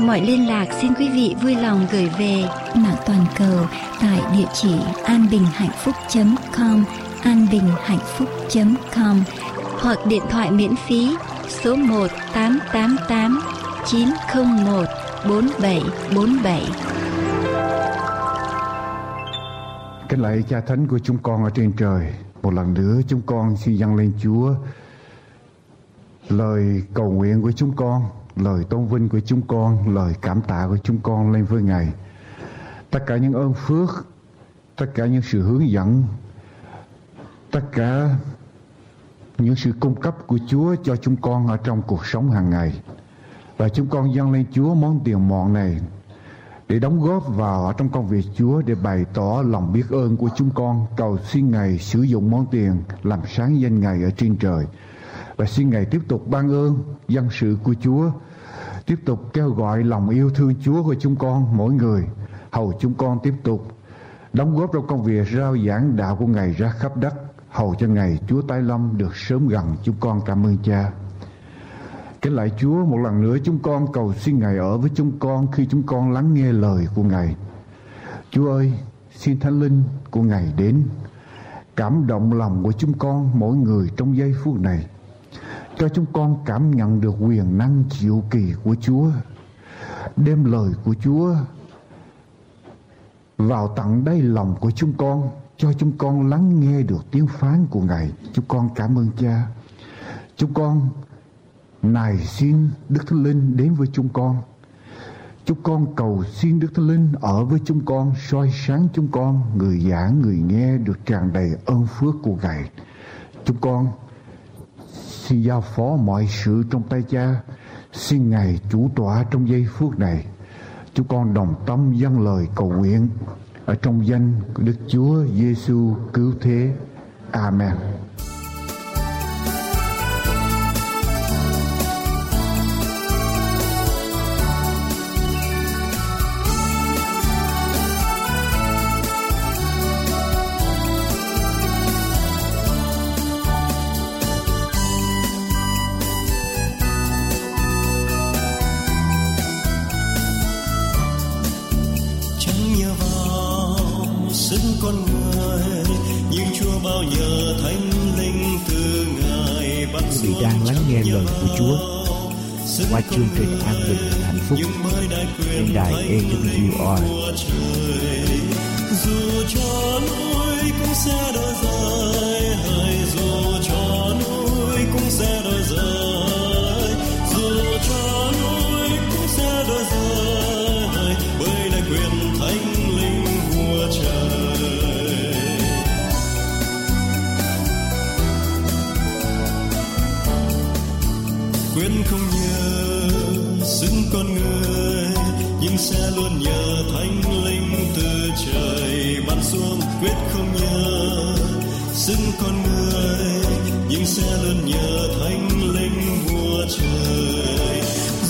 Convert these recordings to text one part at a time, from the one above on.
mọi liên lạc xin quý vị vui lòng gửi về mạng toàn cầu tại địa chỉ anbinhhạnhphúc.com anbinhhạnhphúc.com hoặc điện thoại miễn phí số 1 888 901 4747. Kính lạy cha thánh của chúng con ở trên trời, một lần nữa chúng con xin dâng lên Chúa lời cầu nguyện của chúng con, lời tôn vinh của chúng con, lời cảm tạ của chúng con lên với Ngài. Tất cả những ơn phước, tất cả những sự hướng dẫn, tất cả những sự cung cấp của Chúa cho chúng con ở trong cuộc sống hàng ngày. Và chúng con dâng lên Chúa món tiền mọn này để đóng góp vào ở trong công việc Chúa để bày tỏ lòng biết ơn của chúng con cầu xin Ngài sử dụng món tiền làm sáng danh Ngài ở trên trời và xin Ngài tiếp tục ban ơn dân sự của Chúa tiếp tục kêu gọi lòng yêu thương Chúa của chúng con mỗi người. Hầu chúng con tiếp tục đóng góp trong công việc rao giảng đạo của Ngài ra khắp đất. Hầu cho Ngài Chúa tái lâm được sớm gần. Chúng con cảm ơn Cha. Kính lại Chúa một lần nữa chúng con cầu xin Ngài ở với chúng con khi chúng con lắng nghe lời của Ngài. Chúa ơi, xin Thánh Linh của Ngài đến. Cảm động lòng của chúng con mỗi người trong giây phút này. Cho chúng con cảm nhận được quyền năng diệu kỳ của Chúa. Đem lời của Chúa vào tận đáy lòng của chúng con cho chúng con lắng nghe được tiếng phán của Ngài. Chúng con cảm ơn Cha. Chúng con nài xin Đức Thánh Linh đến với chúng con. Chúng con cầu xin Đức Thánh Linh ở với chúng con, soi sáng chúng con, người giảng, người nghe được tràn đầy ơn phước của Ngài. Chúng con xin giao phó mọi sự trong tay cha, xin Ngài chủ tọa trong giây phút này. Chúng con đồng tâm dâng lời cầu nguyện ở trong danh của Đức Chúa Giêsu cứu thế. Amen. Chương trình An Bình Hạnh Phúc trên đài AWR. dù cho núi cũng sẽ đổi rời xứng con người nhưng sẽ luôn nhờ thánh linh vua trời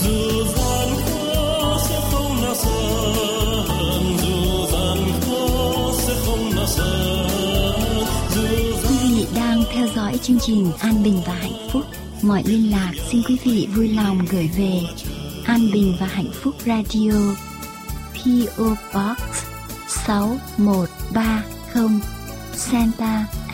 dù gian khó sẽ không nào sợ dù gian khó sẽ không nào sợ Quý vị đang theo dõi chương trình An Bình và Hạnh Phúc. Mọi liên lạc xin quý vị vui lòng gửi về An Bình và Hạnh Phúc Radio PO Box 6130 Santa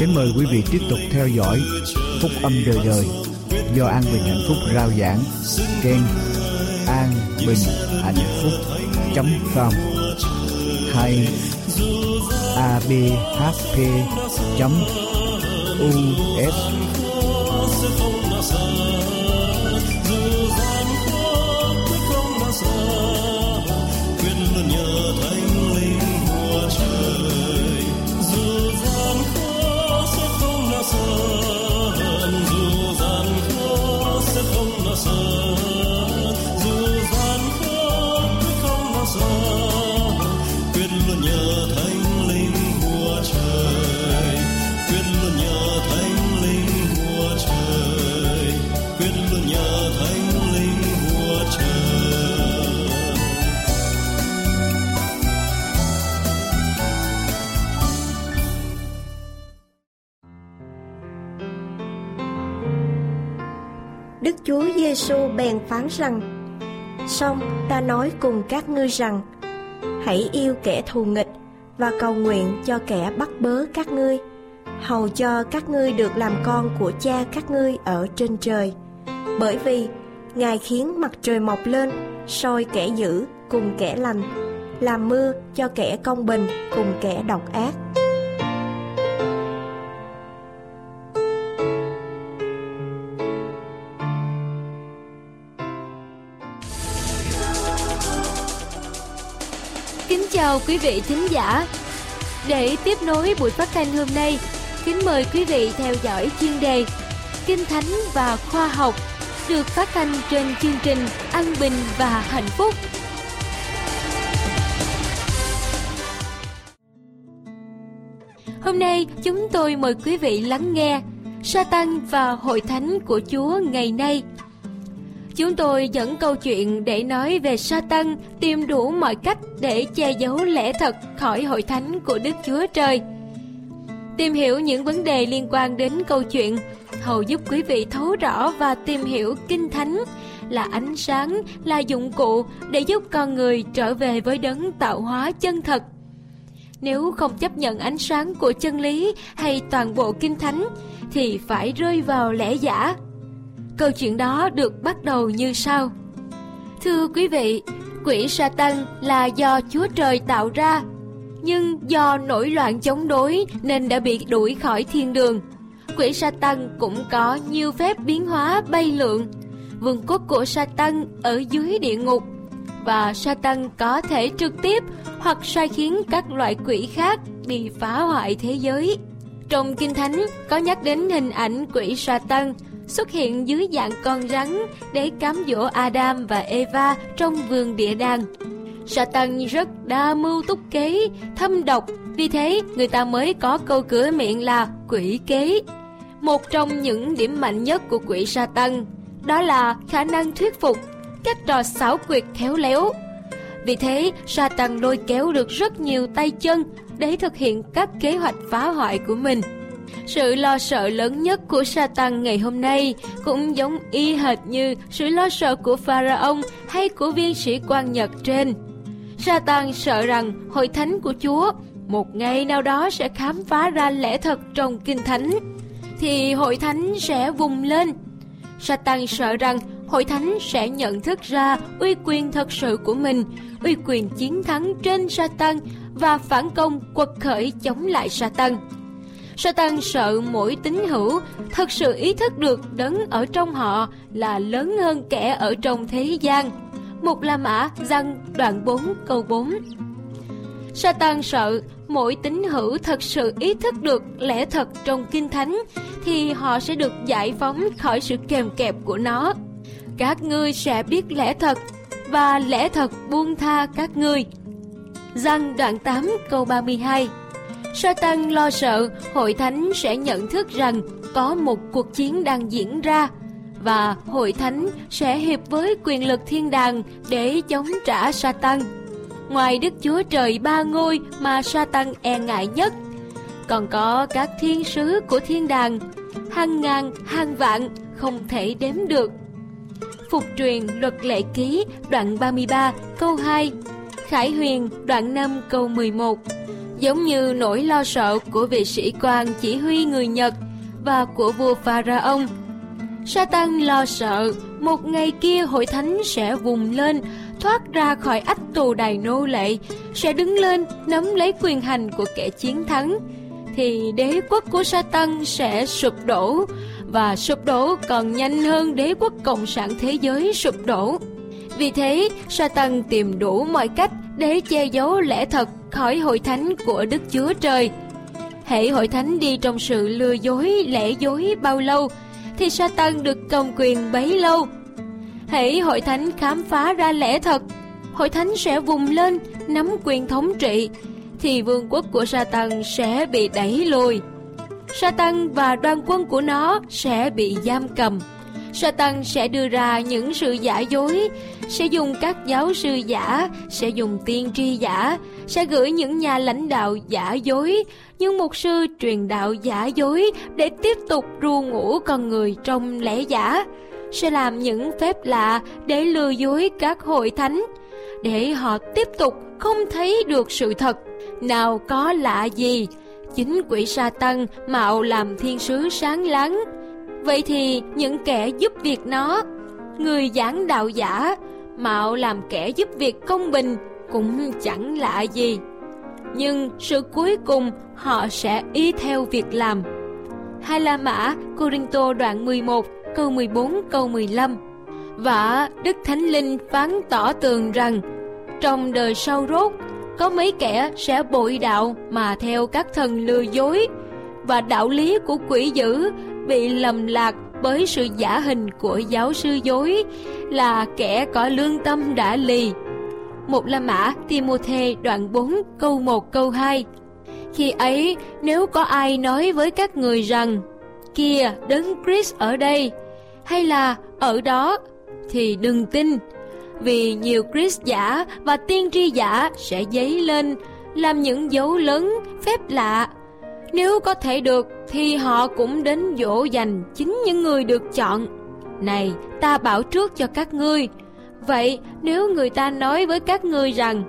kính mời quý vị tiếp tục theo dõi phúc âm đời đời do an bình hạnh phúc rao giảng. Kênh an bình hạnh phúc com. hay abhp us Giêsu bèn phán rằng: Xong ta nói cùng các ngươi rằng, hãy yêu kẻ thù nghịch và cầu nguyện cho kẻ bắt bớ các ngươi, hầu cho các ngươi được làm con của Cha các ngươi ở trên trời. Bởi vì Ngài khiến mặt trời mọc lên, soi kẻ dữ cùng kẻ lành, làm mưa cho kẻ công bình cùng kẻ độc ác. Chào quý vị thính giả. Để tiếp nối buổi phát thanh hôm nay, kính mời quý vị theo dõi chuyên đề Kinh Thánh và Khoa học được phát thanh trên chương trình An Bình và Hạnh Phúc. Hôm nay chúng tôi mời quý vị lắng nghe Satan và Hội Thánh của Chúa ngày nay – Chúng tôi dẫn câu chuyện để nói về Satan tìm đủ mọi cách để che giấu lẽ thật khỏi hội thánh của Đức Chúa Trời. Tìm hiểu những vấn đề liên quan đến câu chuyện hầu giúp quý vị thấu rõ và tìm hiểu kinh thánh là ánh sáng, là dụng cụ để giúp con người trở về với đấng tạo hóa chân thật. Nếu không chấp nhận ánh sáng của chân lý hay toàn bộ kinh thánh thì phải rơi vào lẽ giả Câu chuyện đó được bắt đầu như sau. Thưa quý vị, quỷ Satan là do Chúa Trời tạo ra, nhưng do nổi loạn chống đối nên đã bị đuổi khỏi thiên đường. Quỷ Satan cũng có nhiều phép biến hóa bay lượn. Vương quốc của Satan ở dưới địa ngục và Satan có thể trực tiếp hoặc sai khiến các loại quỷ khác đi phá hoại thế giới. Trong Kinh Thánh có nhắc đến hình ảnh quỷ Satan xuất hiện dưới dạng con rắn để cám dỗ Adam và Eva trong vườn địa đàng. Satan rất đa mưu túc kế, thâm độc, vì thế người ta mới có câu cửa miệng là quỷ kế. Một trong những điểm mạnh nhất của quỷ Satan đó là khả năng thuyết phục, các trò xảo quyệt khéo léo. Vì thế, Satan lôi kéo được rất nhiều tay chân để thực hiện các kế hoạch phá hoại của mình. Sự lo sợ lớn nhất của Satan ngày hôm nay cũng giống y hệt như sự lo sợ của pharaon hay của viên sĩ quan Nhật trên. Satan sợ rằng hội thánh của Chúa một ngày nào đó sẽ khám phá ra lẽ thật trong kinh thánh thì hội thánh sẽ vùng lên. Satan sợ rằng hội thánh sẽ nhận thức ra uy quyền thật sự của mình, uy quyền chiến thắng trên Satan và phản công quật khởi chống lại Satan. Satan sợ mỗi tín hữu thật sự ý thức được đấng ở trong họ là lớn hơn kẻ ở trong thế gian. Một La Mã răng đoạn 4 câu 4 Satan sợ mỗi tín hữu thật sự ý thức được lẽ thật trong Kinh Thánh thì họ sẽ được giải phóng khỏi sự kèm kẹp của nó. Các ngươi sẽ biết lẽ thật và lẽ thật buông tha các ngươi. Răng đoạn 8 câu 32 Satan lo sợ hội thánh sẽ nhận thức rằng có một cuộc chiến đang diễn ra và hội thánh sẽ hiệp với quyền lực thiên đàng để chống trả Satan. Ngoài Đức Chúa Trời ba ngôi mà Satan e ngại nhất, còn có các thiên sứ của thiên đàng, hàng ngàn, hàng vạn không thể đếm được. Phục truyền luật lệ ký đoạn 33 câu 2 Khải Huyền đoạn 5 câu 11 Giống như nỗi lo sợ của vị sĩ quan chỉ huy người Nhật và của vua Pharaon, Satan lo sợ một ngày kia hội thánh sẽ vùng lên thoát ra khỏi ách tù đài nô lệ sẽ đứng lên nắm lấy quyền hành của kẻ chiến thắng thì đế quốc của Satan sẽ sụp đổ và sụp đổ còn nhanh hơn đế quốc cộng sản thế giới sụp đổ. Vì thế, Satan tìm đủ mọi cách để che giấu lẽ thật khỏi hội thánh của Đức Chúa Trời. Hãy hội thánh đi trong sự lừa dối, lẽ dối bao lâu, thì Satan được công quyền bấy lâu. Hãy hội thánh khám phá ra lẽ thật, hội thánh sẽ vùng lên, nắm quyền thống trị, thì vương quốc của Satan sẽ bị đẩy lùi. Satan và đoàn quân của nó sẽ bị giam cầm. Satan sẽ đưa ra những sự giả dối, sẽ dùng các giáo sư giả, sẽ dùng tiên tri giả, sẽ gửi những nhà lãnh đạo giả dối, những mục sư truyền đạo giả dối để tiếp tục ru ngủ con người trong lẽ giả, sẽ làm những phép lạ để lừa dối các hội thánh, để họ tiếp tục không thấy được sự thật. Nào có lạ gì, chính quỷ sa tăng mạo làm thiên sứ sáng láng. Vậy thì những kẻ giúp việc nó, người giảng đạo giả, mạo làm kẻ giúp việc công bình cũng chẳng lạ gì. Nhưng sự cuối cùng họ sẽ y theo việc làm. Hai La Mã, Corinto đoạn 11, câu 14, câu 15 Và Đức Thánh Linh phán tỏ tường rằng trong đời sau rốt có mấy kẻ sẽ bội đạo mà theo các thần lừa dối và đạo lý của quỷ dữ bị lầm lạc bởi sự giả hình của giáo sư dối là kẻ có lương tâm đã lì. Một La Mã, Timôthê, đoạn 4 câu 1 câu 2 Khi ấy, nếu có ai nói với các người rằng, Kìa, đấng Chris ở đây, hay là ở đó, thì đừng tin, vì nhiều Chris giả và tiên tri giả sẽ dấy lên, làm những dấu lớn phép lạ nếu có thể được thì họ cũng đến dỗ dành chính những người được chọn. Này ta bảo trước cho các ngươi. Vậy nếu người ta nói với các ngươi rằng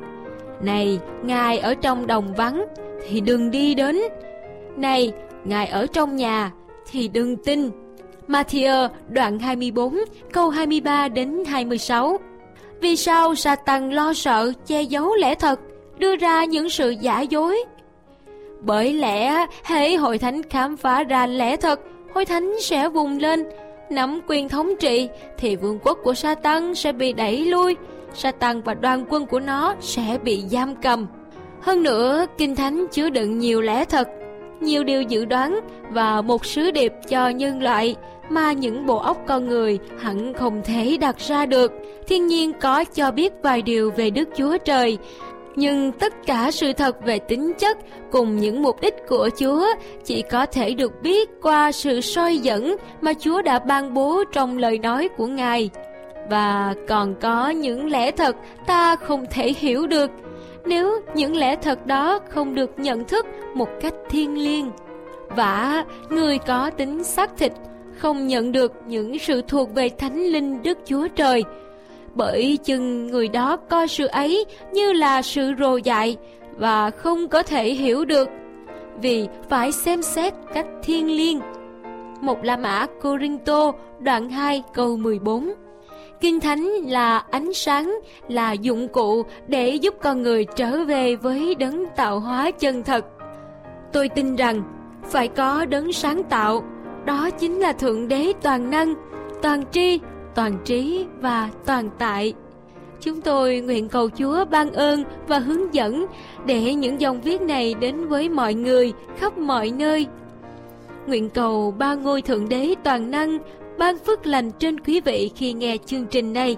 này ngài ở trong đồng vắng thì đừng đi đến. Này ngài ở trong nhà thì đừng tin. Matthew đoạn 24 câu 23 đến 26 vì sao Satan lo sợ che giấu lẽ thật, đưa ra những sự giả dối? Bởi lẽ hễ hội thánh khám phá ra lẽ thật, hội thánh sẽ vùng lên, nắm quyền thống trị thì vương quốc của Satan sẽ bị đẩy lui, Satan và đoàn quân của nó sẽ bị giam cầm. Hơn nữa, Kinh Thánh chứa đựng nhiều lẽ thật, nhiều điều dự đoán và một sứ điệp cho nhân loại mà những bộ óc con người hẳn không thể đặt ra được. Thiên nhiên có cho biết vài điều về Đức Chúa Trời, nhưng tất cả sự thật về tính chất cùng những mục đích của Chúa chỉ có thể được biết qua sự soi dẫn mà Chúa đã ban bố trong lời nói của Ngài. Và còn có những lẽ thật ta không thể hiểu được nếu những lẽ thật đó không được nhận thức một cách thiêng liêng. Và người có tính xác thịt không nhận được những sự thuộc về thánh linh Đức Chúa Trời. Bởi chừng người đó coi sự ấy như là sự rồ dại và không có thể hiểu được, vì phải xem xét cách thiên liêng. Một La Mã Corinto đoạn 2 câu 14 Kinh Thánh là ánh sáng, là dụng cụ để giúp con người trở về với đấng tạo hóa chân thật. Tôi tin rằng phải có đấng sáng tạo đó chính là thượng đế toàn năng toàn tri toàn trí và toàn tại. Chúng tôi nguyện cầu chúa ban ơn và hướng dẫn để những dòng viết này đến với mọi người khắp mọi nơi. Nguyện cầu ba ngôi thượng đế toàn năng, ban phước lành trên quý vị khi nghe chương trình này.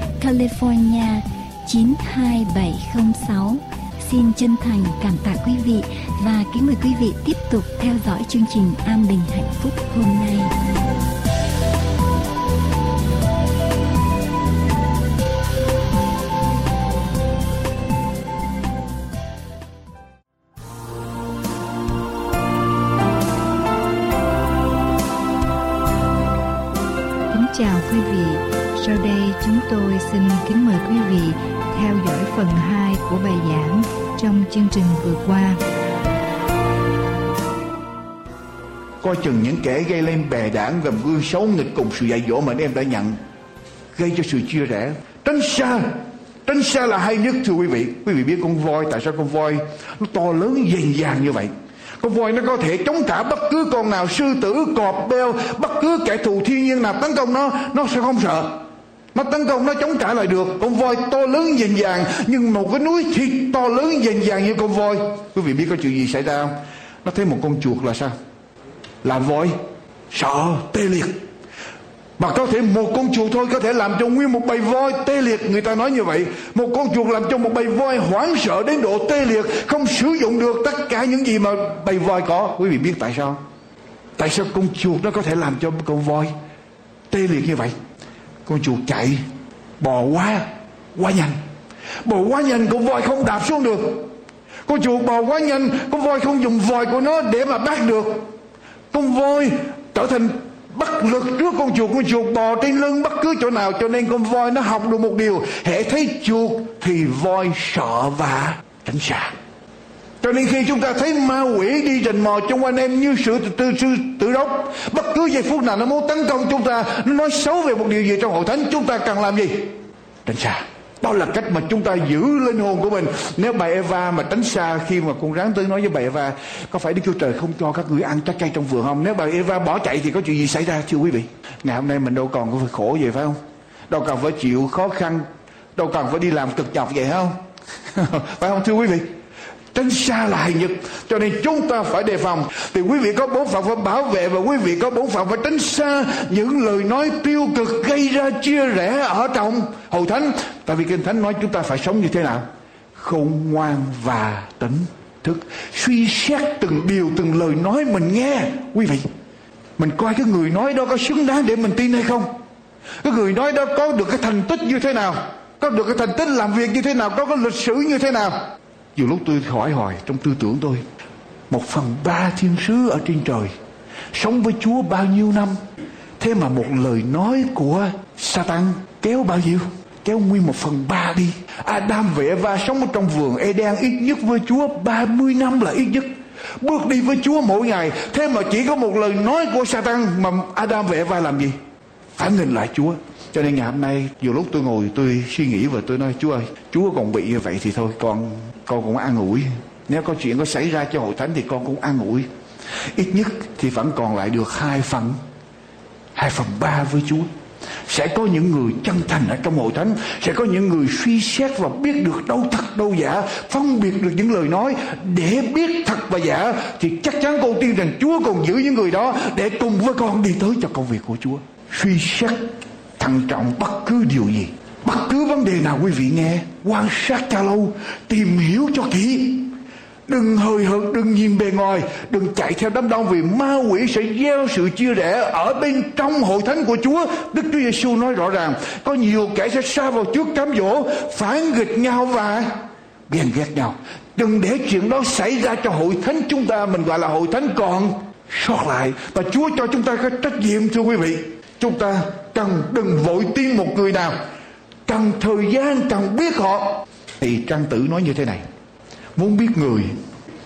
California 92706 Xin chân thành cảm tạ quý vị và kính mời quý vị tiếp tục theo dõi chương trình An Bình Hạnh Phúc hôm nay. Xin kính mời quý vị theo dõi phần 2 của bài giảng trong chương trình vừa qua. Coi chừng những kẻ gây lên bè đảng và gương xấu nghịch cùng sự dạy dỗ mà anh em đã nhận, gây cho sự chia rẽ. Tránh xa tránh xa là hay nhất, thưa quý vị. Quý vị biết con voi, tại sao con voi nó to lớn dày dàng như vậy? Con voi nó có thể chống trả bất cứ con nào, sư tử, cọp beo bất cứ kẻ thù thiên nhiên nào tấn công nó nó sẽ không sợ nó tấn công nó chống trả lại được. Con voi to lớn dành dàng, nhưng một cái núi thịt to lớn dành dàng như con voi. Quý vị biết có chuyện gì xảy ra không? Nó thấy một con chuột là sao? Là voi. Sợ, tê liệt. Mà có thể một con chuột thôi có thể làm cho nguyên một bầy voi tê liệt. Người ta nói như vậy. Một con chuột làm cho một bầy voi hoảng sợ đến độ tê liệt, không sử dụng được tất cả những gì mà bầy voi có. Quý vị biết tại sao tại sao con chuột nó có thể làm cho con voi tê liệt như vậy? Con chuột chạy. Bò quá quá nhanh. Bò quá nhanh con voi không đạp xuống được. Con chuột bò quá nhanh con voi không dùng vòi của nó để mà bắt được. Con voi trở thành bất lực trước con chuột. Con chuột bò trên lưng bất cứ chỗ nào, cho nên con voi nó học được một điều. Hệ thấy chuột thì voi sợ và tránh xa cho nên khi chúng ta thấy ma quỷ đi rình mò trong anh em như sự tự sư tự đốc, bất cứ giây phút nào nó muốn tấn công chúng ta, nó nói xấu về một điều gì trong hội thánh, chúng ta cần làm gì? Tránh xa. Đó là cách mà chúng ta giữ linh hồn của mình. Nếu bà Eva mà tránh xa khi mà con rắn tới nói với bà Eva, có phải Đức Chúa Trời không cho các người ăn trái cây trong vườn không? Nếu bà Eva bỏ chạy thì có chuyện gì xảy ra, thưa quý vị? Ngày hôm nay mình đâu còn có phải khổ vậy, phải không? Đâu cần phải chịu khó khăn, đâu cần phải đi làm cực nhọc vậy không? Phải không, thưa quý vị? Tránh xa là hay nhất cho nên chúng ta phải đề phòng. Thì quý vị có bổn phận phải bảo vệ và quý vị có bổn phận phải tránh xa những lời nói tiêu cực gây ra chia rẽ ở trong hầu thánh. Tại vì kinh thánh nói chúng ta phải sống như thế nào? Khôn ngoan và tỉnh thức. Suy xét từng điều, từng lời nói mình nghe. Quý vị, mình coi cái người nói đó có xứng đáng để mình tin hay không? Cái người nói đó có được cái thành tích như thế nào? Có được cái thành tích làm việc như thế nào? Có cái lịch sử như thế nào? Nhiều lúc tôi hỏi hỏi trong tư tưởng tôi, một phần ba thiên sứ ở trên trời sống với chúa bao nhiêu năm? Thế mà một lời nói của satan kéo bao nhiêu? Kéo nguyên một phần ba đi. Adam và Eva sống ở trong vườn Eden ít nhất với Chúa 30 năm là ít nhất. Bước đi với Chúa mỗi ngày. Thế mà chỉ có một lời nói của Satan Mà Adam và Eva làm gì? Phản nghịch lại Chúa cho nên ngày hôm nay dù lúc tôi ngồi, tôi suy nghĩ và tôi nói, Chúa ơi, Chúa còn bị như vậy thì thôi, con con cũng an ủi. Nếu có chuyện có xảy ra cho hội thánh thì con cũng an ủi. Ít nhất thì vẫn còn lại được hai phần hai phần ba với Chúa. Sẽ có những người chân thành ở trong hội thánh, sẽ có những người suy xét và biết được đâu thật, đâu giả, phân biệt được những lời nói để biết thật và giả, thì chắc chắn con tin rằng Chúa còn giữ những người đó để cùng với con đi tới cho công việc của Chúa. Suy xét thận trọng bất cứ điều gì bất cứ vấn đề nào quý vị nghe quan sát cho lâu tìm hiểu cho kỹ Đừng hời hợt, đừng nhìn bề ngoài, đừng chạy theo đám đông vì ma quỷ sẽ gieo sự chia rẽ ở bên trong hội thánh của Chúa. Đức Chúa Giêsu nói rõ ràng, có nhiều kẻ sẽ xa vào trước cám dỗ, phản nghịch nhau và ghen ghét nhau. Đừng để chuyện đó xảy ra cho hội thánh chúng ta, mình gọi là hội thánh còn sót lại. Và Chúa cho chúng ta có trách nhiệm thưa quý vị. Chúng ta cần đừng vội tin một người nào, cần thời gian, cần biết họ. Thì Trang Tử nói như thế này. Muốn biết người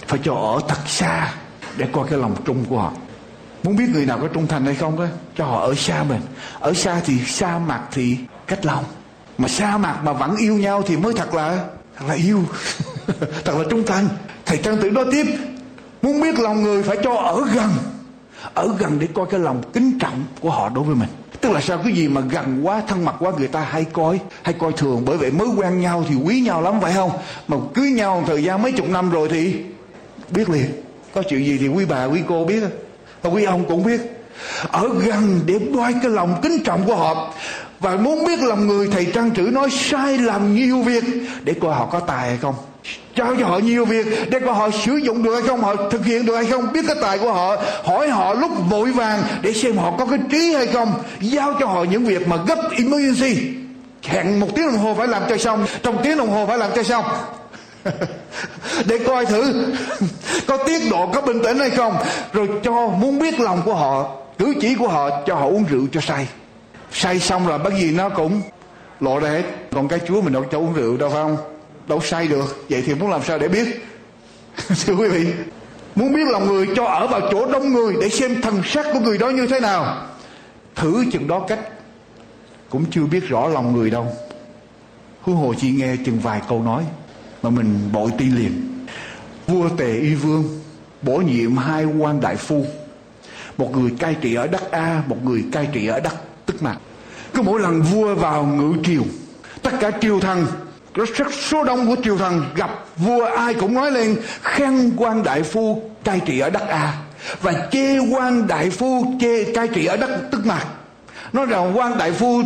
phải cho ở thật xa để coi cái lòng trung của họ. Muốn biết người nào có trung thành hay không đó cho họ ở xa mình. Ở xa thì xa mặt thì cách lòng. Mà xa mặt mà vẫn yêu nhau thì mới thật là thật là yêu thật là trung thành. Thầy trang tử nói tiếp muốn biết lòng người phải cho ở gần ở gần để coi cái lòng kính trọng của họ đối với mình. Tức là sao? Cái gì mà gần quá, thân mật quá, người ta hay coi hay coi thường? Bởi vậy mới quen nhau thì quý nhau lắm, phải không? Mà cưới nhau thời gian mấy chục năm rồi thì biết liền. Có chuyện gì thì quý bà, quý cô biết. Và quý ông cũng biết. Ở gần để coi cái lòng kính trọng của họ. Và muốn biết lòng người thầy trang trữ nói sai làm nhiều việc để coi họ có tài hay không trao cho họ nhiều việc để coi họ sử dụng được hay không, họ thực hiện được hay không, biết cái tài của họ, hỏi họ lúc vội vàng để xem họ có cái trí hay không, giao cho họ những việc mà gấp emergency. Hẹn một tiếng đồng hồ phải làm cho xong, trong tiếng đồng hồ phải làm cho xong. Để coi thử có tiết độ có bình tĩnh hay không, rồi cho, muốn biết lòng của họ, cử chỉ của họ, cho họ uống rượu cho say. Say xong rồi bất gì nó cũng, lộ ra hết, còn cái chúa mình đâu cho uống rượu đâu, phải không? Đâu say được, vậy thì muốn làm sao để biết? Thưa quý vị, muốn biết lòng người cho ở vào chỗ đông người để xem thần sắc của người đó như thế nào, thử chừng đó cách. Cũng chưa biết rõ lòng người đâu. Huống hồ chỉ nghe chừng vài câu nói, mà mình bội tin liền. Vua tề y vương bổ nhiệm hai quan đại phu. Một người cai trị ở đất a, một người cai trị ở đất tức mạc. Cứ mỗi lần vua vào ngự triều, tất cả triều thần rất số đông của triều thần gặp vua ai cũng nói lên khen quan đại phu cai trị ở đất a và chê quan đại phu chê cai trị ở đất tức mạc nói rằng quan đại phu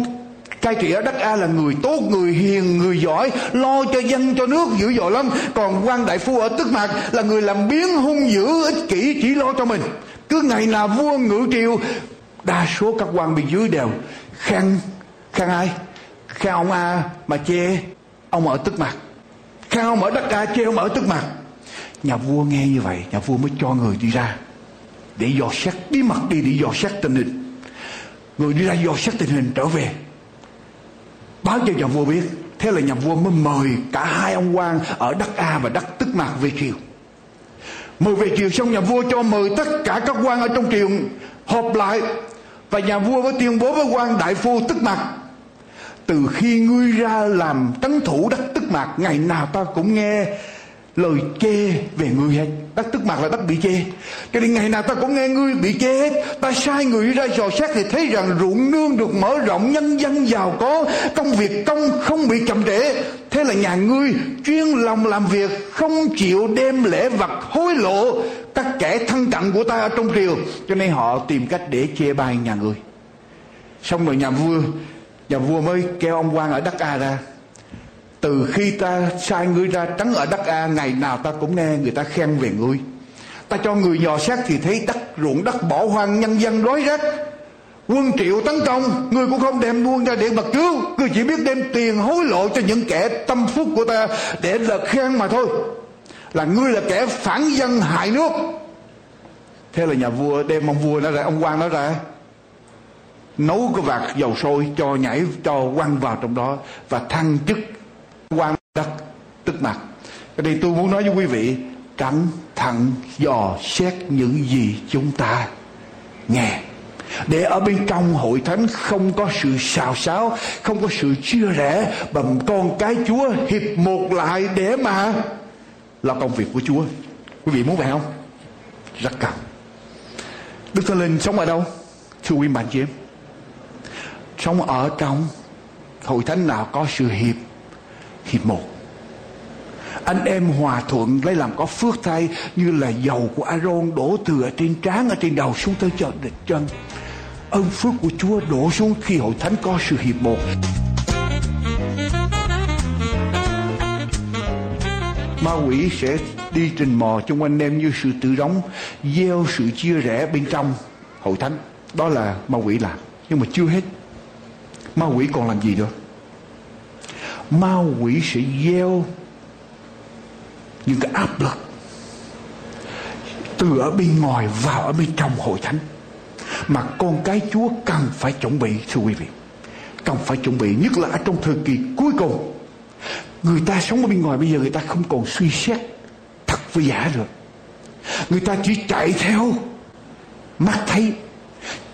cai trị ở đất A là người tốt, người hiền, người giỏi, lo cho dân cho nước dữ dội lắm. Còn quan đại phu ở Tức Mạc là người làm biến hung dữ, ích kỷ, chỉ lo cho mình. Cứ ngày nào vua ngự triều, đa số các quan bên dưới đều khen, khen ai? Khen ông A mà chê ông ở Tức mặt Khen ông ở đất A, chê ông ở Tức mặt Nhà vua nghe như vậy, nhà vua mới cho người đi ra để dò xét bí mật đi để dò xét tình hình. Người đi ra dò xét tình hình trở về. Báo cho nhà vua biết thế là nhà vua mới mời cả hai ông quan ở đất a và đất tức mạc về triều. Mời về triều xong nhà vua cho mời tất cả các quan ở trong triều họp lại và nhà vua mới tuyên bố với quan đại phu tức mạc từ khi ngươi ra làm trấn thủ đất tức mạc, ngày nào ta cũng nghe lời chê về ngươi hết. Đất tức mạc là đất bị chê. Cho nên ngày nào ta cũng nghe ngươi bị chê hết. Ta sai người ra dò xét thì thấy rằng ruộng nương được mở rộng, nhân dân giàu có, công việc công không bị chậm trễ. Thế là nhà ngươi chuyên lòng làm việc, không chịu đem lễ vật hối lộ các kẻ thân cận của ta ở trong triều. Cho nên họ tìm cách để chê bai nhà ngươi. Xong rồi nhà vua nhà vua mới kêu ông quan ở đất a ra. Từ khi ta sai ngươi ra trắng ở đất A, Ngày nào ta cũng nghe người ta khen về ngươi. Ta cho người dò xét thì thấy đất ruộng đất bỏ hoang, nhân dân rối rách Quân triệu tấn công, Ngươi cũng không đem quân ra để mà cứu. Ngươi chỉ biết đem tiền hối lộ cho những kẻ tâm phúc của ta Để lời khen mà thôi. Là ngươi là kẻ phản dân hại nước. Thế là nhà vua đem ông vua nó ra, Ông quan nó ra. Nấu cái vạt dầu sôi cho nhảy, cho quăng vào trong đó Và thăng chức quan đất tức mặt cái đây tôi muốn nói với quý vị cẩn thận dò xét những gì chúng ta nghe. Để ở bên trong hội thánh không có sự xào xáo, không có sự chia rẽ bằng con cái chúa hiệp một lại để mà là công việc của chúa. Quý vị muốn vậy không? Rất cần. Đức thánh linh sống ở đâu? Thưa quý bạn chị em sống ở trong hội thánh nào có sự hiệp hiệp một. Anh em hòa thuận lấy làm có phước thay, như là dầu của Aaron đổ từ ở trên trán, ở trên đầu xuống tới chân chân. Ơn phước của Chúa đổ xuống khi hội thánh có sự hiệp một. Ma quỷ sẽ đi trình mò trong anh em như sự tự đóng gieo sự chia rẽ bên trong hội thánh. Đó là ma quỷ làm, nhưng mà chưa hết ma quỷ còn làm gì nữa? Ma quỷ sẽ gieo những cái áp lực từ ở bên ngoài vào ở bên trong hội thánh. Mà con cái Chúa cần phải chuẩn bị thưa quý vị cần phải chuẩn bị nhất là ở trong thời kỳ cuối cùng. Người ta sống ở bên ngoài bây giờ người ta không còn suy xét thật với giả rồi, người ta chỉ chạy theo mắt thấy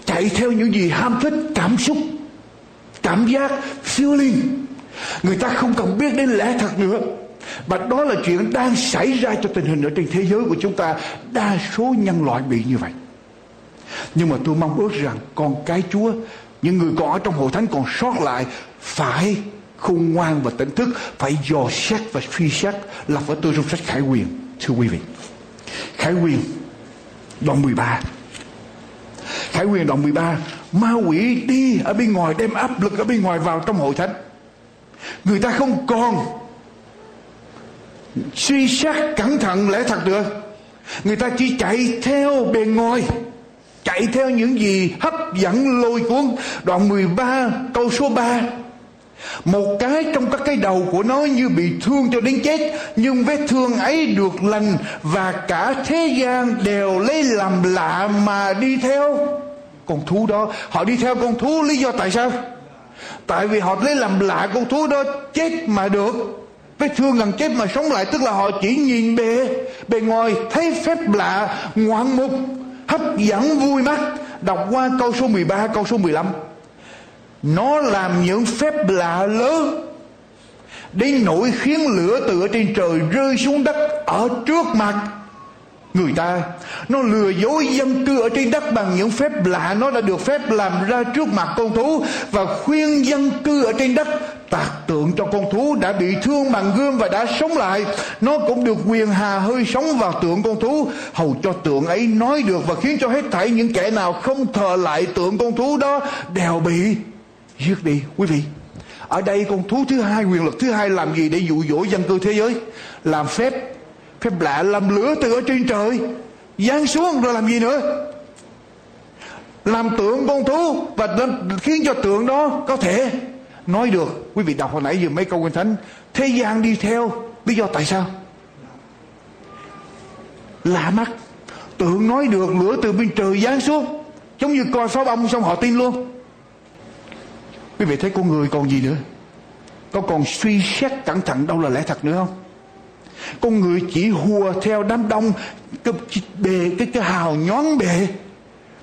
chạy theo những gì ham thích cảm xúc cảm giác, feeling. Người ta không cần biết đến lẽ thật nữa. Và đó là chuyện đang xảy ra cho tình hình ở trên thế giới của chúng ta. Đa số nhân loại bị như vậy. Nhưng mà tôi mong ước rằng con cái chúa, những người còn ở trong hội thánh còn sót lại, phải khôn ngoan và tỉnh thức, phải dò xét và suy xét. Lập ở tôi trong sách khải quyền thưa quý vị. Khải quyền đoạn 13 khải quyền đoạn 13 ma quỷ đi ở bên ngoài đem áp lực ở bên ngoài vào trong hội thánh. Người ta không còn suy xét cẩn thận lẽ thật được người ta chỉ chạy theo bề ngoài, chạy theo những gì hấp dẫn lôi cuốn. Đoạn 13 câu số 3 một cái trong các cái đầu của nó như bị thương cho đến chết, nhưng vết thương ấy được lành và cả thế gian đều lấy làm lạ mà đi theo con thú đó. Họ đi theo con thú, lý do tại sao? Tại vì họ lấy làm lạ con thú đó chết mà được. Vết thương gần chết mà sống lại, tức là họ chỉ nhìn bề bề ngoài, thấy phép lạ, ngoạn mục, hấp dẫn vui mắt. Đọc qua câu số 13 câu số 15 nó làm những phép lạ lớn đến nỗi khiến lửa từ ở trên trời rơi xuống đất ở trước mặt người ta, nó lừa dối dân cư ở trên đất bằng những phép lạ. Nó đã được phép làm ra trước mặt con thú và khuyên dân cư ở trên đất. Tạc tượng cho con thú đã bị thương bằng gươm và đã sống lại. Nó cũng được quyền hà hơi sống vào tượng con thú. Hầu cho tượng ấy nói được và khiến cho hết thảy những kẻ nào không thờ lại tượng con thú đó đều bị giết đi. Quý vị, ở đây con thú thứ hai, quyền lực thứ hai làm gì để dụ dỗ dân cư thế giới? Làm phép phép lạ làm lửa từ ở trên trời. Giáng xuống rồi làm gì nữa? Làm tượng con thú và khiến cho tượng đó có thể nói được. Quý vị đọc hồi nãy giờ mấy câu kinh thánh. Thế gian đi theo, lý do tại sao? Lạ mắt. Tượng nói được lửa từ bên trời giáng xuống, giống như coi pháo bông xong họ tin luôn. Quý vị thấy con người còn gì nữa? Có còn suy xét cẩn thận đâu là lẽ thật nữa không? Con người chỉ hùa theo đám đông cái bề, cái cái hào nhón bề.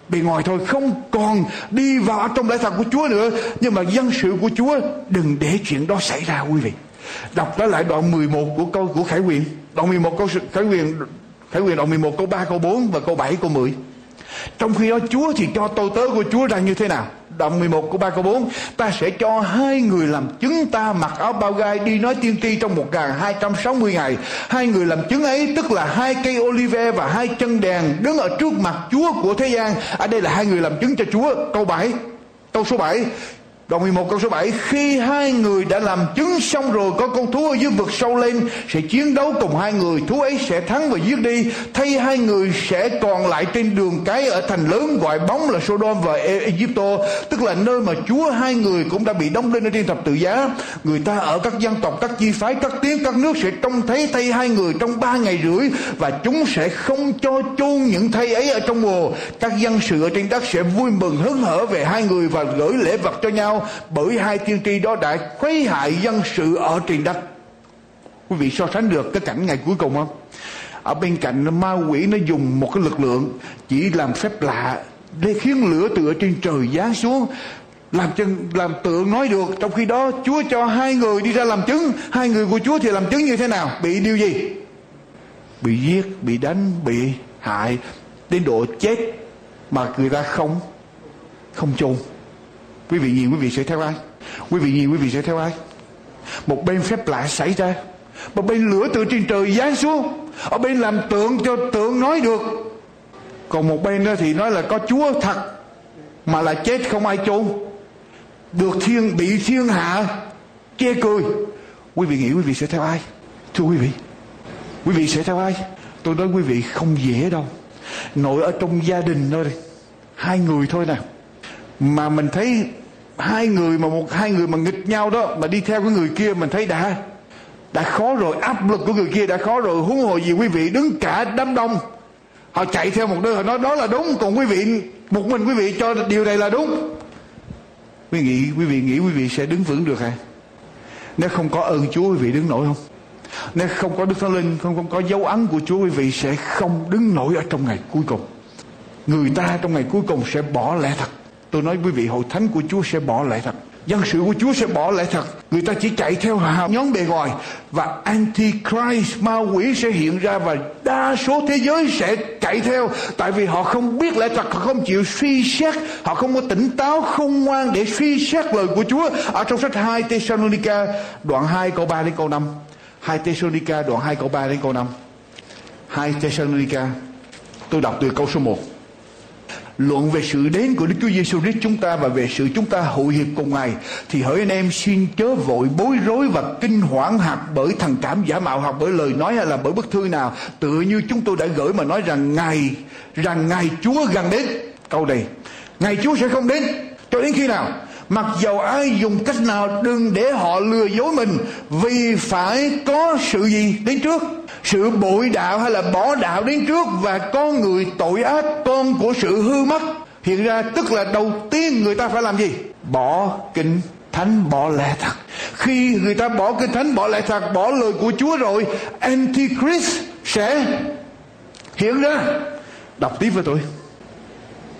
Bề ngoài thôi, không còn đi vào trong lễ thật của Chúa nữa. Nhưng mà dân sự của Chúa, đừng để chuyện đó xảy ra, quý vị. Đọc trở lại đoạn 11 của câu, của Khải Quyền. Đoạn 11 câu, Khải Quyền Khải Quyền đoạn 11 câu 3 câu 4 và câu 7 câu 10 trong khi đó Chúa thì cho tôi tớ của Chúa ra như thế nào? Đoạn 11 của 3 câu 4 Ta sẽ cho hai người làm chứng ta mặc áo bao gai đi nói tiên tri trong 1260 ngày. Hai người làm chứng ấy, tức là hai cây olive và hai chân đèn đứng ở trước mặt Chúa của thế gian. Ở đây là hai người làm chứng cho Chúa. Câu 7 Câu số 7 Đoạn 11 câu số 7 Khi hai người đã làm chứng xong rồi Có con thú ở dưới vực sâu lên Sẽ chiến đấu cùng hai người Thú ấy sẽ thắng và giết đi. Thay hai người sẽ còn lại trên đường cái Ở thành lớn gọi bóng là Sodom và e- Egypto Tức là nơi mà Chúa hai người cũng đã bị đóng lên ở trên thập tự giá. Người ta ở các dân tộc Các chi phái, các tiếng, các nước Sẽ trông thấy thay hai người trong ba ngày rưỡi Và chúng sẽ không cho chôn những thay ấy ở trong mùa Các dân sự ở trên đất sẽ vui mừng hớn hở về hai người Và gửi lễ vật cho nhau bởi hai tiên tri đó đã khuấy hại dân sự ở trên đất. Quý vị so sánh được cái cảnh ngày cuối cùng không? Ở bên cạnh ma quỷ nó dùng một cái lực lượng chỉ làm phép lạ để khiến lửa từ ở trên trời giáng xuống. Làm chân làm tượng nói được, trong khi đó Chúa cho hai người đi ra làm chứng. Hai người của Chúa thì làm chứng như thế nào? Bị điều gì? Bị giết, bị đánh, bị hại, đến độ chết mà người ta không không chôn quý vị nhìn, quý vị sẽ theo ai? Quý vị nhìn, quý vị sẽ theo ai? Một bên phép lạ xảy ra, một bên lửa từ trên trời giáng xuống, ở bên làm tượng cho tượng nói được. Còn một bên đó thì nói là có chúa thật, mà là chết không ai chôn. Được thiên, bị thiên hạ chê cười. Quý vị nghĩ quý vị sẽ theo ai? Thưa quý vị quý vị sẽ theo ai? Tôi nói quý vị không dễ đâu. Nội ở trong gia đình thôi hai người thôi nè. Mà mình thấy hai người mà một hai người mà nghịch nhau đó mà đi theo cái người kia mình thấy đã đã khó rồi áp lực của người kia đã khó rồi huống hồ gì quý vị đứng cả đám đông. Họ chạy theo một đứa họ nói đó là đúng còn quý vị một mình quý vị cho điều này là đúng. Quý vị quý vị nghĩ quý vị sẽ đứng vững được hả? Nếu không có ơn Chúa quý vị đứng nổi không? Nếu không có Đức Thánh Linh không, không có dấu ấn của Chúa quý vị sẽ không đứng nổi ở trong ngày cuối cùng. Người ta trong ngày cuối cùng sẽ bỏ lẽ thật tôi nói quý vị hội thánh của Chúa sẽ bỏ lại thật. Dân sự của Chúa sẽ bỏ lại thật. Người ta chỉ chạy theo nhóm bề ngoài. Và antichrist ma quỷ sẽ hiện ra và đa số thế giới sẽ chạy theo. Tại vì họ không biết lẽ thật, họ không chịu suy xét. Họ không có tỉnh táo, không ngoan để suy xét lời của Chúa. Ở trong sách 2 Thessalonica, đoạn 2 câu 3 đến câu 5 2 Thessalonica, đoạn 2 câu 3 đến câu 5 2 Thessalonica, tôi đọc từ câu số 1 luận về sự đến của Đức Chúa Giêsu Christ chúng ta và về sự chúng ta hội hiệp cùng Ngài, thì hỡi anh em xin chớ vội bối rối và kinh hoảng hạt bởi thằng cảm giả mạo hoặc bởi lời nói hay là bởi bức thư nào. Tự như chúng tôi đã gửi mà nói rằng Ngài rằng Ngài Chúa gần đến. Câu này, Ngài Chúa sẽ không đến. Cho đến khi nào? Mặc dầu ai dùng cách nào, đừng để họ lừa dối mình, vì phải có sự gì đến trước? Sự bội đạo hay là bỏ đạo đến trước và con người tội ác, con của sự hư mất? Hiện ra tức là đầu tiên người ta phải làm gì? Bỏ kinh thánh, bỏ lẽ thật. Khi người ta bỏ kinh thánh, bỏ lẽ thật, bỏ lời của chúa rồi, antichrist sẽ hiện ra. Đọc tiếp với tôi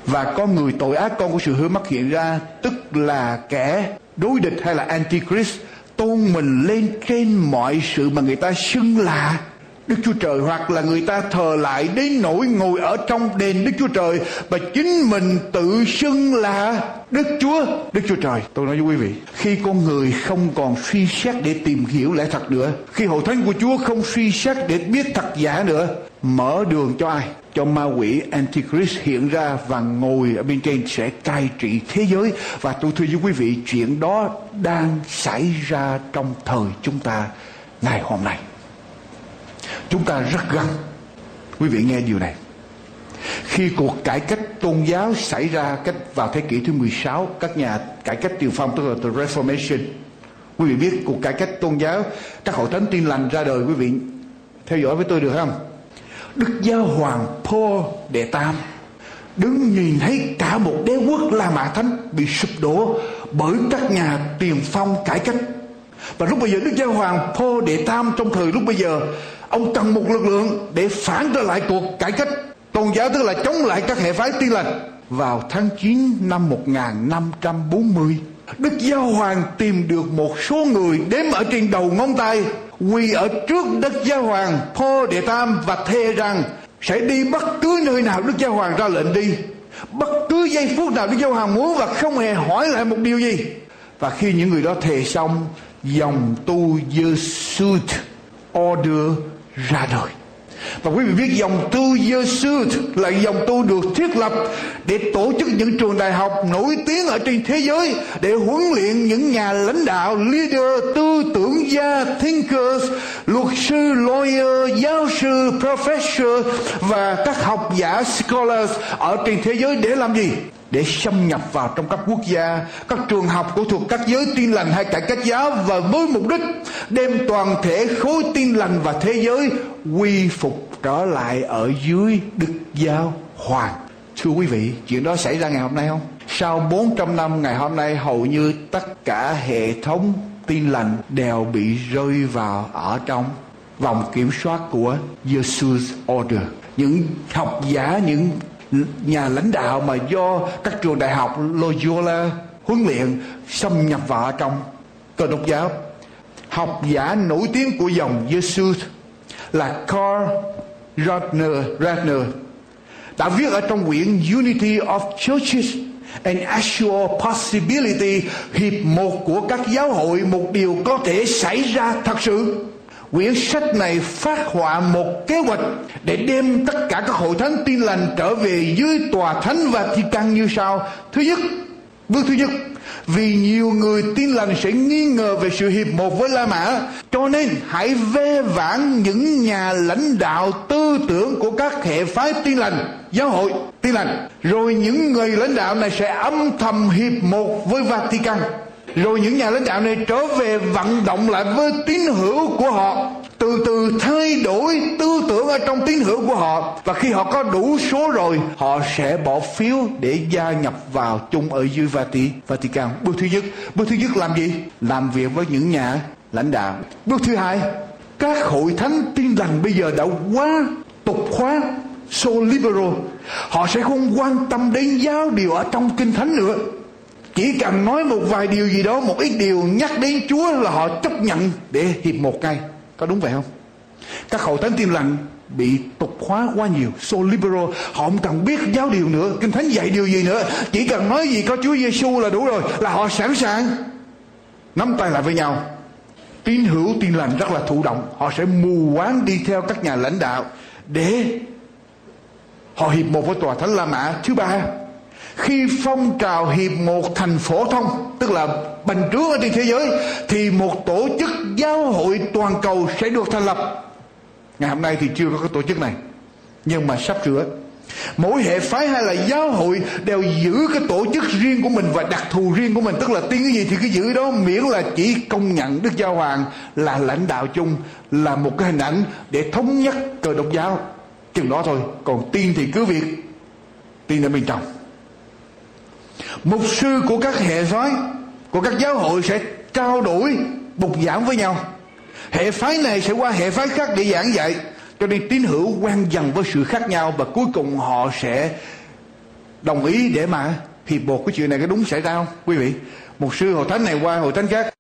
và con người tội ác con của sự hư mất hiện ra tức là kẻ đối địch hay là antichrist tôn mình lên trên mọi sự mà người ta xưng là Đức Chúa Trời hoặc là người ta thờ lại đến nỗi ngồi ở trong đền Đức Chúa Trời và chính mình tự xưng là Đức Chúa, Đức Chúa Trời. Tôi nói với quý vị, khi con người không còn suy xét để tìm hiểu lẽ thật nữa, khi hội thánh của Chúa không suy xét để biết thật giả nữa, mở đường cho ai? Cho ma quỷ Antichrist hiện ra và ngồi ở bên trên sẽ cai trị thế giới. Và tôi thưa với quý vị, chuyện đó đang xảy ra trong thời chúng ta ngày hôm nay. Chúng ta rất gần. Quý vị nghe điều này. Khi cuộc cải cách tôn giáo xảy ra cách vào thế kỷ thứ 16, các nhà cải cách tiền phong tức là the Reformation. Quý vị biết cuộc cải cách tôn giáo, các hội thánh tin lành ra đời quý vị theo dõi với tôi được không? Đức Giáo Hoàng Paul Đệ Tam. Đứng nhìn thấy cả một đế quốc La Mã Thánh bị sụp đổ bởi các nhà tiền phong cải cách. Và lúc bây giờ Đức Giáo Hoàng Paul Đệ Tam trong thời lúc bây giờ, ông cần một lực lượng để phản trở lại cuộc cải cách. Tôn giáo tức là chống lại các hệ phái tiên lành. Vào tháng 9 năm 1540 Đức Giáo Hoàng tìm được một số người đếm ở trên đầu ngón tay, quỳ ở trước Đức Giáo Hoàng Phô Đệ Tam và thề rằng, sẽ đi bất cứ nơi nào Đức Giáo Hoàng ra lệnh đi. Bất cứ giây phút nào Đức Giáo Hoàng muốn và không hề hỏi lại một điều gì. Và khi những người đó thề xong, dòng tu Jesuit order ra đời và quý vị biết dòng tu Giêsu là dòng tu được thiết lập để tổ chức những trường đại học nổi tiếng ở trên thế giới để huấn luyện những nhà lãnh đạo, leader, tư tưởng gia, thinkers, luật sư, lawyer, giáo sư, professor và các học giả, scholars ở trên thế giới để làm gì? Để xâm nhập vào trong các quốc gia, các trường học của thuộc các giới tin lành hay cải cách giáo và với mục đích đem toàn thể khối tin lành và thế giới quy phục trở lại ở dưới Đức Giáo Hoàng. Thưa quý vị, chuyện đó xảy ra ngày hôm nay không? Sau 400 năm ngày hôm nay hầu như tất cả hệ thống tin lành đều bị rơi vào ở trong vòng kiểm soát của Jesus Order. Những học giả, những nhà lãnh đạo mà do các trường đại học Loyola huấn luyện xâm nhập vào trong cơ đốc giáo. Học giả nổi tiếng của dòng Jesus là Carl Ratner, Ratner đã viết ở trong quyển Unity of Churches an actual possibility hiệp một của các giáo hội một điều có thể xảy ra thật sự quyển sách này phát họa một kế hoạch để đem tất cả các hội thánh tin lành trở về dưới tòa thánh và thi căn như sau. Thứ nhất, bước thứ nhất, vì nhiều người tin lành sẽ nghi ngờ về sự hiệp một với La Mã, cho nên hãy vê vãn những nhà lãnh đạo tư tưởng của các hệ phái tin lành, giáo hội tin lành. Rồi những người lãnh đạo này sẽ âm thầm hiệp một với Vatican rồi những nhà lãnh đạo này trở về vận động lại với tín hữu của họ. Từ từ thay đổi tư tưởng ở trong tín hữu của họ. Và khi họ có đủ số rồi, họ sẽ bỏ phiếu để gia nhập vào chung ở dưới Vatican. Bước thứ nhất, bước thứ nhất làm gì? Làm việc với những nhà lãnh đạo. Bước thứ hai, các hội thánh tin lành bây giờ đã quá tục hóa, so liberal. Họ sẽ không quan tâm đến giáo điều ở trong kinh thánh nữa chỉ cần nói một vài điều gì đó, một ít điều nhắc đến chúa là họ chấp nhận để hiệp một ngay có đúng vậy không? Các hội thánh tin lành bị tục hóa quá nhiều, so liberal, họ không cần biết giáo điều nữa, kinh thánh dạy điều gì nữa. Chỉ cần nói gì có chúa giêsu là đủ rồi, là họ sẵn sàng. Nắm tay lại với nhau. Tín hữu tin lành rất là thụ động, họ sẽ mù quáng đi theo các nhà lãnh đạo để họ hiệp một với tòa thánh la mã thứ ba khi phong trào hiệp một thành phổ thông, tức là bành trướng ở trên thế giới, thì một tổ chức giáo hội toàn cầu sẽ được thành lập. Ngày hôm nay thì chưa có cái tổ chức này, nhưng mà sắp sửa. Mỗi hệ phái hay là giáo hội đều giữ cái tổ chức riêng của mình và đặc thù riêng của mình. Tức là tiếng cái gì thì cứ giữ đó, miễn là chỉ công nhận đức giáo hoàng là lãnh đạo chung, là một cái hình ảnh để thống nhất cờ độc giáo. Chừng đó thôi, còn tin thì cứ việc tin ở bên trong mục sư của các hệ phái của các giáo hội sẽ trao đổi, bục giảng với nhau. Hệ phái này sẽ qua hệ phái khác để giảng dạy, cho nên tín hữu quen dần với sự khác nhau và cuối cùng họ sẽ đồng ý để mà hiệp một cái chuyện này có đúng xảy ra không? Quý vị một sư hội thánh này qua hội thánh khác.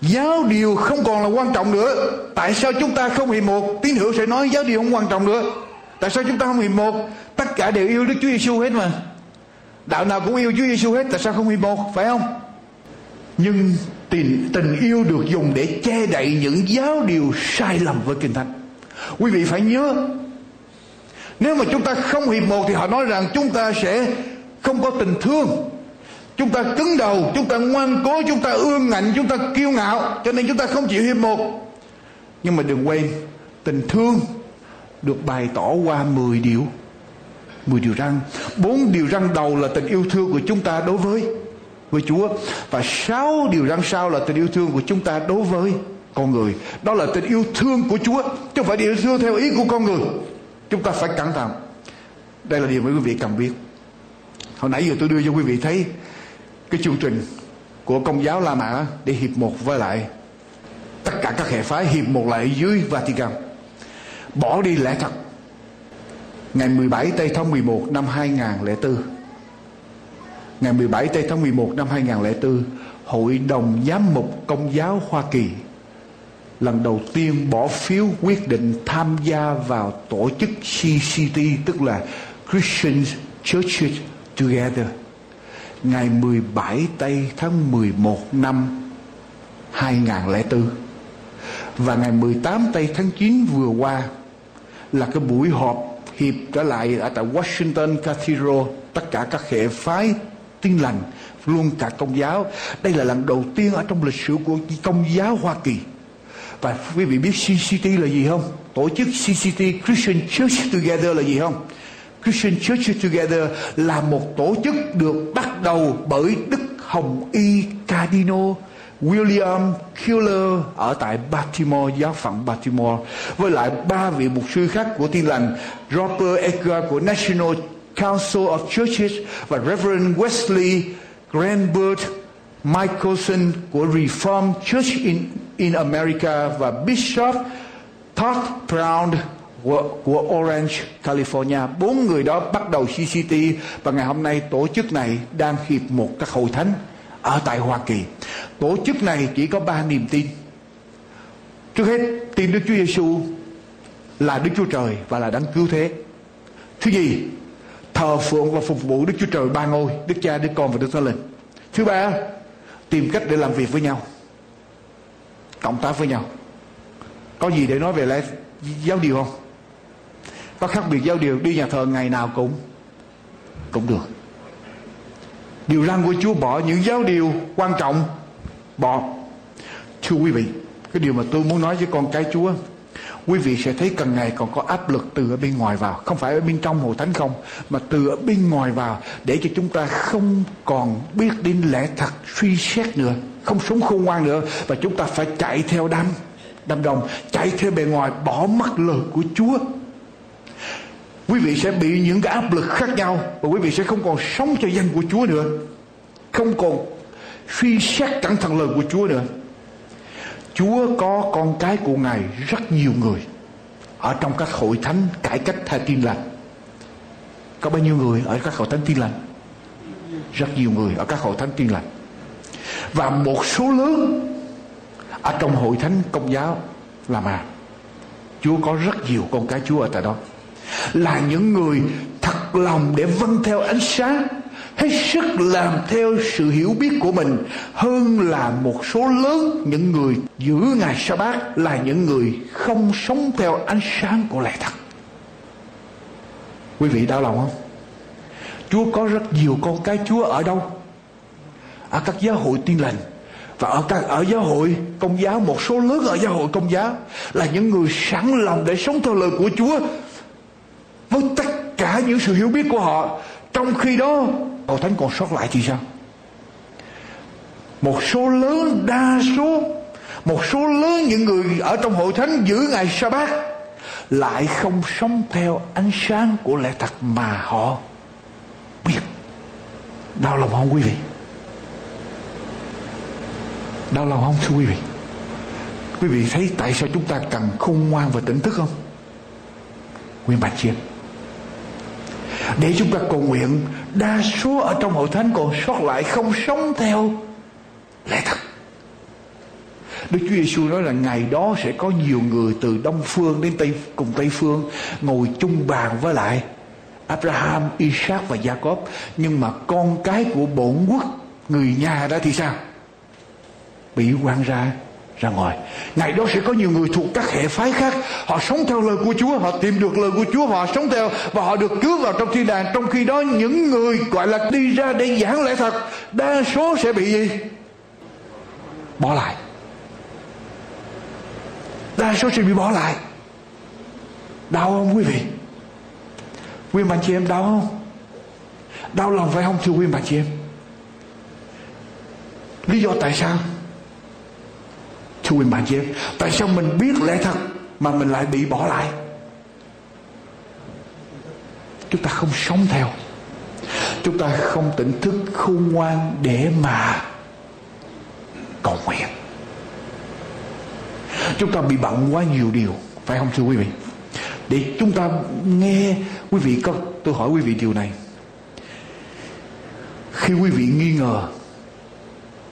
Giáo điều không còn là quan trọng nữa. Tại sao chúng ta không hiệp một? Tín hữu sẽ nói giáo điều không quan trọng nữa. Tại sao chúng ta không hiệp một? Tất cả đều yêu đức chúa giêsu hết mà đạo nào cũng yêu Chúa Giêsu hết, tại sao không hiệp một phải không? Nhưng tình tình yêu được dùng để che đậy những giáo điều sai lầm với kinh thánh. Quý vị phải nhớ, nếu mà chúng ta không hiệp một thì họ nói rằng chúng ta sẽ không có tình thương. Chúng ta cứng đầu, chúng ta ngoan cố, chúng ta ương ngạnh, chúng ta kiêu ngạo, cho nên chúng ta không chịu hiệp một. Nhưng mà đừng quên, tình thương được bày tỏ qua 10 điều. 10 điều răn. Bốn điều răn đầu là tình yêu thương của chúng ta đối với với Chúa. Và sáu điều răn sau là tình yêu thương của chúng ta đối với con người. Đó là tình yêu thương của Chúa, chứ không phải yêu thương theo ý của con người. Chúng ta phải cẩn thận. Đây là điều mà quý vị cần biết. Hồi nãy giờ tôi đưa cho quý vị thấy cái chương trình của công giáo La Mã để hiệp một với lại tất cả các hệ phái, hiệp một lại dưới Vatican. Bỏ đi lẽ thật ngày 17 tây tháng 11 năm 2004 ngày 17 tây tháng 11 năm 2004 Hội đồng Giám mục Công giáo Hoa Kỳ lần đầu tiên bỏ phiếu quyết định tham gia vào tổ chức CCT tức là Christian Churches Together. Ngày 17 tây tháng 11 năm 2004 và ngày 18 tây tháng 9 vừa qua là cái buổi họp hiệp trở lại ở tại Washington Cathedral. Tất cả các hệ phái tin lành, luôn cả công giáo. Đây là lần đầu tiên ở trong lịch sử của công giáo Hoa Kỳ. Và quý vị biết CCT là gì không? Tổ chức CCT Christian Church Together là gì không? Christian Church Together là một tổ chức được bắt đầu bởi Đức Hồng Y Cardinal William Killer ở tại Baltimore, giáo phận Baltimore với lại ba vị mục sư khác của Tin lành Robert Edgar của National Council of Churches và Reverend Wesley Granbert Michelson của Reformed Church in, in America và Bishop Todd Brown của, của Orange, California. Bốn người đó bắt đầu CCT và ngày hôm nay tổ chức này đang hiệp một các hội thánh ở tại Hoa Kỳ. Tổ chức này chỉ có ba niềm tin. Trước hết, tin Đức Chúa Giêsu là Đức Chúa Trời và là đấng cứu thế. Thứ gì? Thờ phượng và phục vụ Đức Chúa Trời ba ngôi, Đức Cha, Đức Con và Đức Thánh Linh. Thứ ba, tìm cách để làm việc với nhau. Cộng tác với nhau. Có gì để nói về lẽ giáo điều không? Có khác biệt giáo điều đi nhà thờ ngày nào cũng cũng được điều răn của Chúa bỏ những giáo điều quan trọng. Bỏ. Thưa quý vị, cái điều mà tôi muốn nói với con cái Chúa, quý vị sẽ thấy càng ngày còn có áp lực từ ở bên ngoài vào. Không phải ở bên trong hồ thánh không, mà từ ở bên ngoài vào để cho chúng ta không còn biết đến lẽ thật suy xét nữa, không sống khôn ngoan nữa. Và chúng ta phải chạy theo đám đám đồng chạy theo bề ngoài, bỏ mất lời của Chúa quý vị sẽ bị những cái áp lực khác nhau và quý vị sẽ không còn sống cho danh của Chúa nữa. Không còn suy xét cẩn thận lời của Chúa nữa. Chúa có con cái của Ngài rất nhiều người ở trong các hội thánh cải cách theo tin lành. Có bao nhiêu người ở các hội thánh tin lành? Rất nhiều người ở các hội thánh tin lành. Và một số lớn ở trong hội thánh công giáo là mà Chúa có rất nhiều con cái Chúa ở tại đó là những người thật lòng để vâng theo ánh sáng, hết sức làm theo sự hiểu biết của mình, hơn là một số lớn những người giữ ngày sa bát là những người không sống theo ánh sáng của lẽ thật. Quý vị đau lòng không? Chúa có rất nhiều con cái, chúa ở đâu? Ở các giáo hội tiên lành. Và ở các, ở giáo hội công giáo, một số lớn ở giáo hội công giáo là những người sẵn lòng để sống theo lời của chúa với tất cả những sự hiểu biết của họ, trong khi đó hội thánh còn sót lại thì sao? Một số lớn đa số, một số lớn những người ở trong hội thánh giữ ngày sa bát lại không sống theo ánh sáng của lẽ thật mà họ biết. Đau lòng không, quý vị? Đau lòng không, thưa quý vị? Quý vị thấy tại sao chúng ta cần khôn ngoan và tỉnh thức không? Nguyên bạch chiên để chúng ta cầu nguyện đa số ở trong hội thánh còn sót lại không sống theo lẽ thật. Đức Chúa Giêsu nói là ngày đó sẽ có nhiều người từ Đông phương đến Tây cùng Tây phương ngồi chung bàn với lại Abraham, Isaac và Jacob. Nhưng mà con cái của bổn quốc người nhà đó thì sao? Bị quan ra ra ngoài. Ngày đó sẽ có nhiều người thuộc các hệ phái khác. Họ sống theo lời của chúa, họ tìm được lời của chúa, họ sống theo và họ được cứu vào trong thiên đàng trong khi đó, những người gọi là đi ra để giảng lẽ thật đa số sẽ bị gì? Bỏ lại. Đa số sẽ bị bỏ lại. Đau không quý vị? Quý bạn chị em đau không? Đau lòng phải không, thưa quý bạn chị em? Lý do tại sao? Thưa quý bạn chị em Tại sao mình biết lẽ thật Mà mình lại bị bỏ lại? Chúng ta không sống theo. Chúng ta không tỉnh thức, khôn ngoan Để mà Cầu nguyện. Chúng ta bị bận quá nhiều điều, Phải không thưa quý vị? Để chúng ta nghe Quý vị có, tôi hỏi quý vị điều này. Khi quý vị nghi ngờ,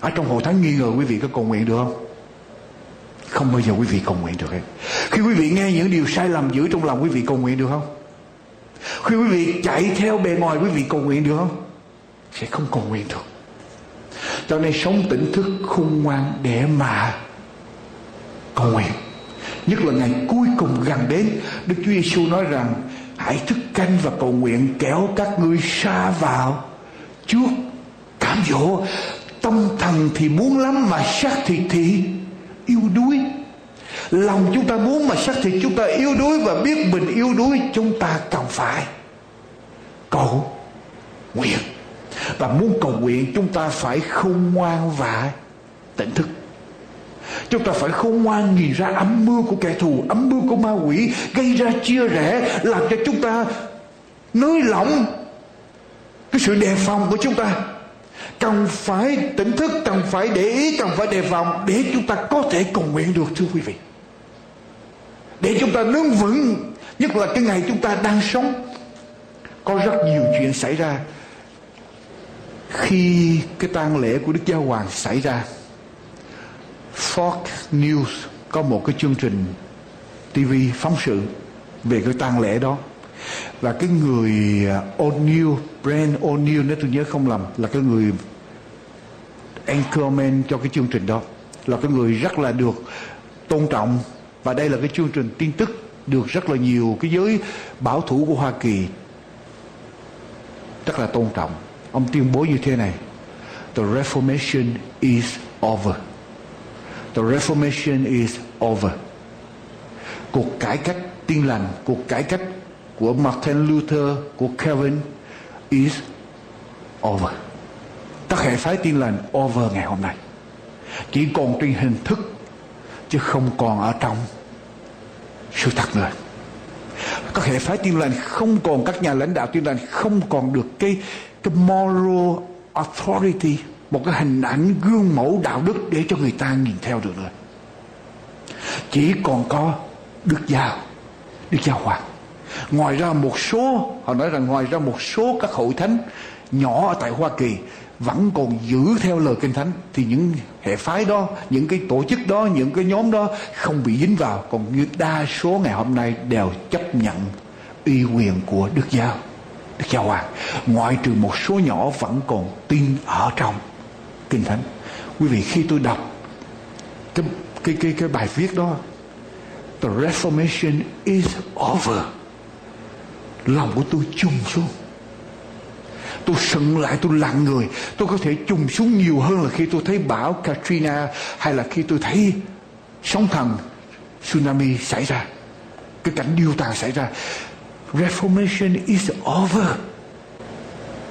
ở trong hội thánh nghi ngờ quý vị có cầu nguyện được không? Không bao giờ quý vị cầu nguyện được hết khi quý vị nghe những điều sai lầm giữ trong lòng quý vị cầu nguyện được không? Khi quý vị chạy theo bề ngoài quý vị cầu nguyện được không? Sẽ không cầu nguyện được. Cho nên sống tỉnh thức khôn ngoan để mà cầu nguyện. Nhất là ngày cuối cùng gần đến, Đức Chúa Giêsu nói rằng, hãy thức canh và cầu nguyện, kéo các ngươi xa vào trước cảm dỗ, tâm thần thì muốn lắm mà xác thịt thì yêu đuối. Lòng chúng ta muốn mà xác thịt chúng ta yêu đuối và biết mình yêu đuối, chúng ta cần phải cầu nguyện. Và muốn cầu nguyện, chúng ta phải khôn ngoan và tỉnh thức. Chúng ta phải khôn ngoan nhìn ra âm mưu của kẻ thù, Âm mưu của ma quỷ, Gây ra chia rẽ, Làm cho chúng ta nới lỏng Cái sự đề phòng của chúng ta cần phải tỉnh thức, cần phải để ý, cần phải đề phòng để chúng ta có thể cầu nguyện được, thưa quý vị. Để chúng ta đứng vững, nhất là cái ngày chúng ta đang sống. Có rất nhiều chuyện xảy ra. Khi cái tang lễ của đức giáo hoàng xảy ra, Fox News có một cái chương trình TV phóng sự về cái tang lễ đó và cái người à, O'Neill Brand O'Neill nếu tôi nhớ không lầm, là cái người anchorman cho cái chương trình đó. Là cái người rất là được tôn trọng và đây là cái chương trình tin tức được rất là nhiều cái giới bảo thủ của Hoa Kỳ rất là tôn trọng. Ông tuyên bố như thế này, the reformation is over. The reformation is over. Cuộc cải cách tiên lành, cuộc cải cách của Martin Luther, của Calvin, is over. Các hệ phái tin lành over ngày hôm nay. Chỉ còn trên hình thức, chứ không còn ở trong sự thật nữa. Các hệ phái tin lành không còn, các nhà lãnh đạo tin lành không còn được cái cái moral authority, một cái hình ảnh gương mẫu đạo đức để cho người ta nhìn theo được nữa. Chỉ còn có đức giáo đức giáo hoàng ngoài ra một số, họ nói rằng ngoài ra một số các hội thánh nhỏ ở tại hoa kỳ vẫn còn giữ theo lời kinh thánh. Thì những hệ phái đó, những cái tổ chức đó, những cái nhóm đó không bị dính vào. Còn như đa số ngày hôm nay đều chấp nhận uy quyền của đức giáo đức giáo hoàng. Ngoại trừ một số nhỏ vẫn còn tin ở trong kinh thánh. Quý vị, khi tôi đọc cái cái cái cái bài viết đó, the reformation is over lòng của tôi chùng xuống. Tôi sững lại, tôi lặng người. Tôi có thể trùng xuống nhiều hơn là khi tôi thấy bão Katrina hay là khi tôi thấy sóng thần tsunami xảy ra. Cái cảnh điêu tàn xảy ra. Reformation is over.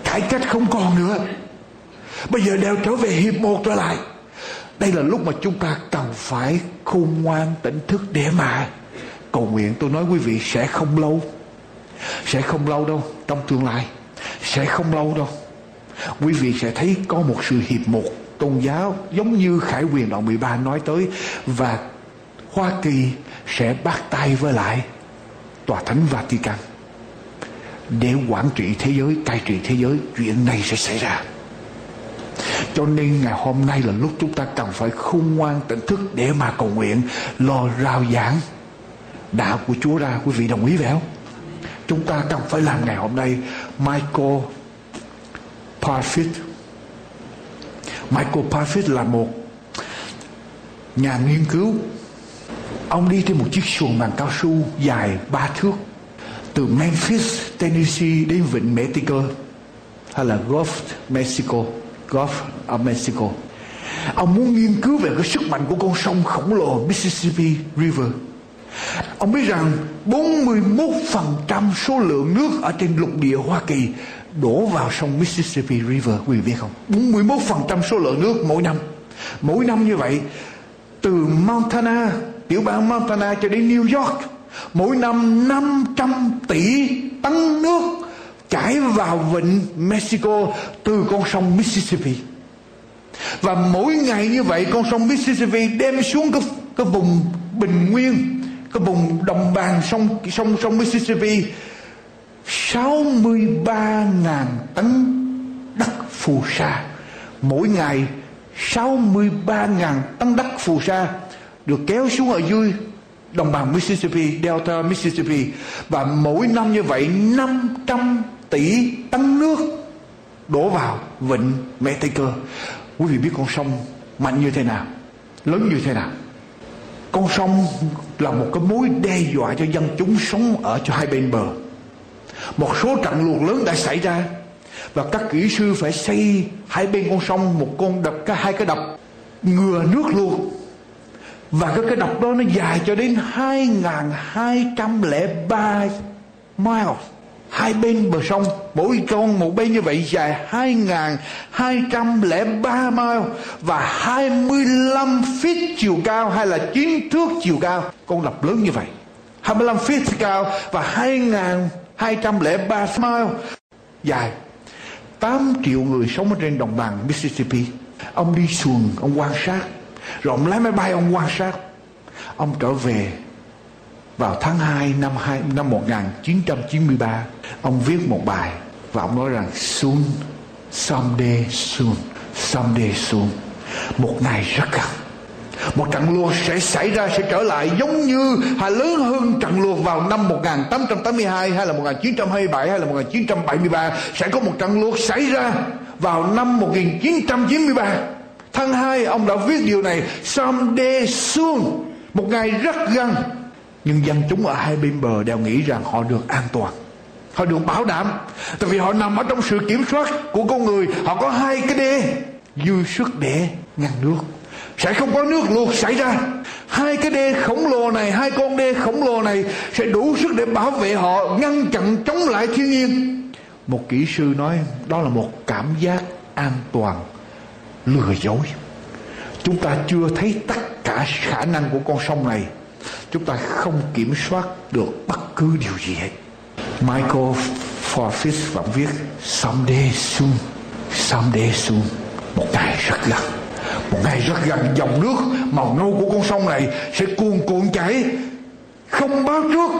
Cải cách không còn nữa. Bây giờ đều trở về hiệp một trở lại. Đây là lúc mà chúng ta cần phải khôn ngoan tỉnh thức để mà cầu nguyện. Tôi nói quý vị sẽ không lâu sẽ không lâu đâu, trong tương lai sẽ không lâu đâu. Quý vị sẽ thấy có một sự hiệp một tôn giáo giống như Khải Quyền đoạn 13 nói tới, và Hoa Kỳ sẽ bắt tay với lại tòa thánh Vatican để quản trị thế giới, cai trị thế giới. Chuyện này sẽ xảy ra. Cho nên ngày hôm nay là lúc chúng ta cần phải khôn ngoan tỉnh thức để mà cầu nguyện, lo rao giảng đạo của Chúa ra. Quý vị đồng ý phải không? Chúng ta cần phải làm ngày hôm nay Michael Parfit Michael Parfit là một nhà nghiên cứu ông đi trên một chiếc xuồng bằng cao su dài ba thước từ Memphis, Tennessee đến vịnh Mexico hay là Gulf Mexico, Gulf of Mexico. Ông muốn nghiên cứu về cái sức mạnh của con sông khổng lồ Mississippi River. Ông biết rằng 41% số lượng nước ở trên lục địa Hoa Kỳ đổ vào sông Mississippi River quý vị biết không? 41% số lượng nước mỗi năm. Mỗi năm như vậy từ Montana tiểu bang Montana cho đến New York mỗi năm 500 tỷ tấn nước chảy vào vịnh Mexico từ con sông Mississippi. Và mỗi ngày như vậy con sông Mississippi đem xuống cái, cái vùng bình nguyên cái vùng đồng bằng sông sông sông Mississippi 63.000 tấn đất phù sa mỗi ngày 63.000 tấn đất phù sa được kéo xuống ở dưới đồng bằng Mississippi, Delta Mississippi và mỗi năm như vậy 500 tỷ tấn nước đổ vào vịnh Mexico. Quý vị biết con sông mạnh như thế nào, lớn như thế nào. Con sông là một cái mối đe dọa cho dân chúng sống ở cho hai bên bờ. Một số trận lụt lớn đã xảy ra và các kỹ sư phải xây hai bên con sông, một con đập cái hai cái đập ngừa nước lụt và cái cái đập đó nó dài cho đến 2.203 miles hai bên bờ sông, mỗi con một bên như vậy dài 2.203 mile và 25 feet chiều cao hay là chín thước chiều cao. Con đập lớn như vậy 25 feet cao và 2.203 mile dài. Tám triệu người sống ở trên đồng bằng Mississippi. Ông đi xuồng, ông quan sát. Rồi ông lái máy bay, ông quan sát. Ông trở về vào tháng 2 năm 2, năm 1993 ông viết một bài và ông nói rằng soon someday soon someday soon một ngày rất gần. Một trận lụt sẽ xảy ra sẽ trở lại giống như hay lớn hơn trận lụt vào năm 1882 hay là 1927 hay là 1973 sẽ có một trận lụt xảy ra vào năm 1993 tháng 2 ông đã viết điều này someday soon một ngày rất gần nhưng dân chúng ở hai bên bờ đều nghĩ rằng họ được an toàn. Họ được bảo đảm, tại vì họ nằm ở trong sự kiểm soát của con người. Họ có hai cái đê dư sức để ngăn nước. Sẽ không có nước luộc xảy ra. Hai cái đê khổng lồ này, hai con đê khổng lồ này sẽ đủ sức để bảo vệ họ, ngăn chặn chống lại thiên nhiên. Một kỹ sư nói, đó là một cảm giác an toàn, lừa dối. Chúng ta chưa thấy tất cả khả năng của con sông này chúng ta không kiểm soát được bất cứ điều gì hết. Michael Forfis vẫn viết, someday soon someday soon. Một ngày rất gần. Một ngày rất gần, dòng nước màu nâu của con sông này sẽ cuồn cuộn chảy. Không báo trước.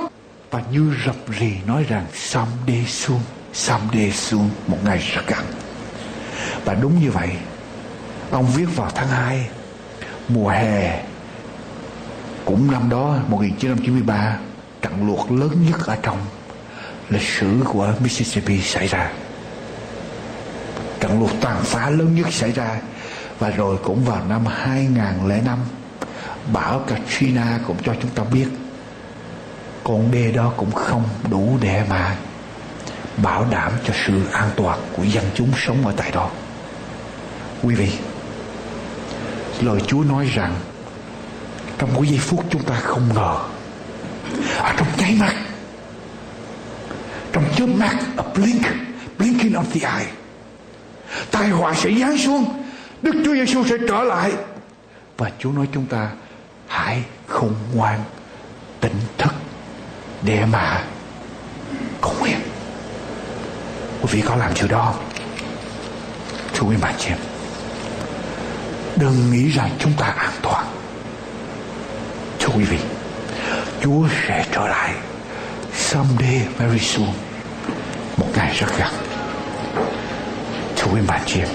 Và như rập rì nói rằng, someday soon someday soon. Một ngày rất gần. Và đúng như vậy, ông viết vào tháng 2 mùa hè cũng năm đó 1993 trận lụt lớn nhất ở trong lịch sử của Mississippi xảy ra. Trận lụt tàn phá lớn nhất xảy ra. Và rồi cũng vào năm 2005 bão Katrina cũng cho chúng ta biết, con đê đó cũng không đủ để mà bảo đảm cho sự an toàn của dân chúng sống ở tại đó. Quý vị, lời Chúa nói rằng trong mỗi giây phút chúng ta không ngờ. Ở trong nháy mắt, trong chớp mắt, a blink, blinking of the eye, tai họa sẽ giáng xuống, Đức Chúa Giêsu sẽ trở lại. Và Chúa nói chúng ta, hãy khôn ngoan, tỉnh thức để mà cầu nguyện. Quý vị có làm điều đó thưa quý bà chị em, đừng nghĩ rằng chúng ta an toàn quý vị. Chúa sẽ trở lại. Someday very soon một ngày rất gần. Thưa quý bạn chị em.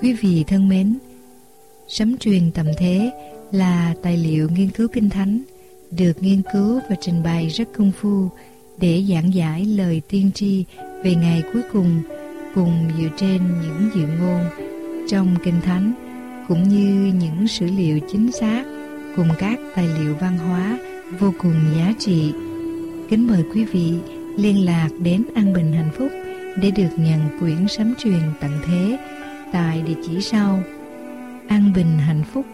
Quý vị thân mến, Sấm truyền tầm thế là tài liệu nghiên cứu kinh thánh được nghiên cứu và trình bày rất công phu để giảng giải lời tiên tri về ngày cuối cùng cùng dựa trên những dự ngôn trong kinh thánh, cũng như những sử liệu chính xác cùng các tài liệu văn hóa vô cùng giá trị. Kính mời quý vị liên lạc đến An Bình Hạnh Phúc để được nhận quyển sấm truyền tận thế tại địa chỉ sau An Bình Hạnh Phúc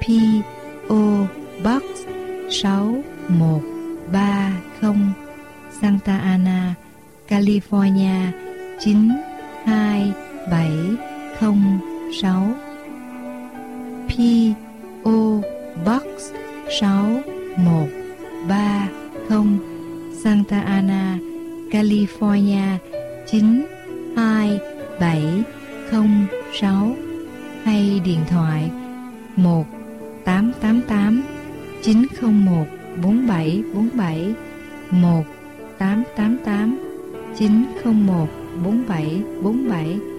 P.O. Box 6130 Santa Ana, California 92706 P.O. Box 6130 Santa Ana, California 92706 hay điện thoại 1 888 901 4747 1 888 901 4747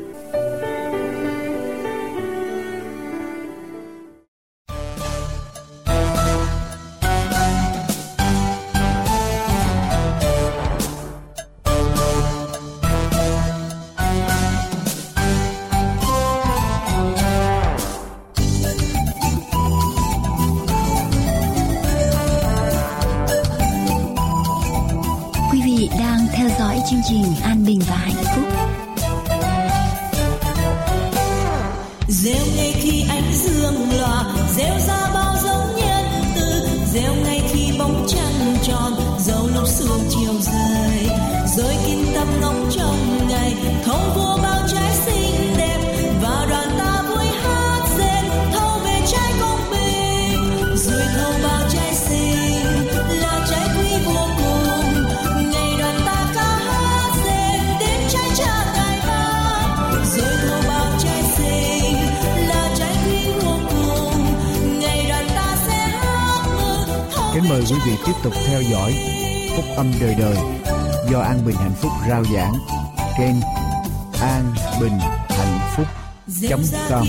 com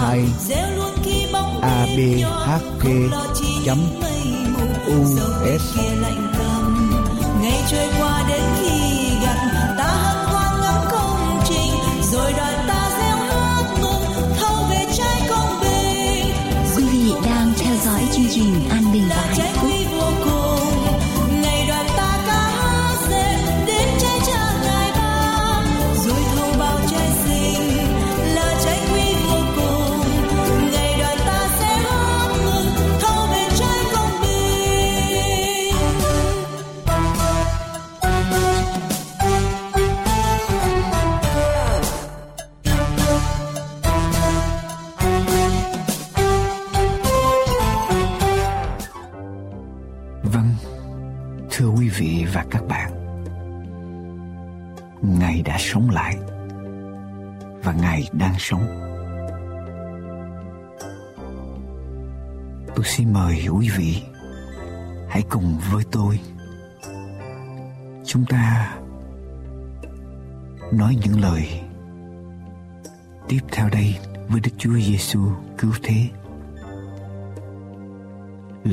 hai U S. Ngày trôi qua đến khi gặp ta hân hoan ngắm công trình rồi đòi ta gieo ước mừng thâu về trái công bình. Quý vị đang theo dõi chương trình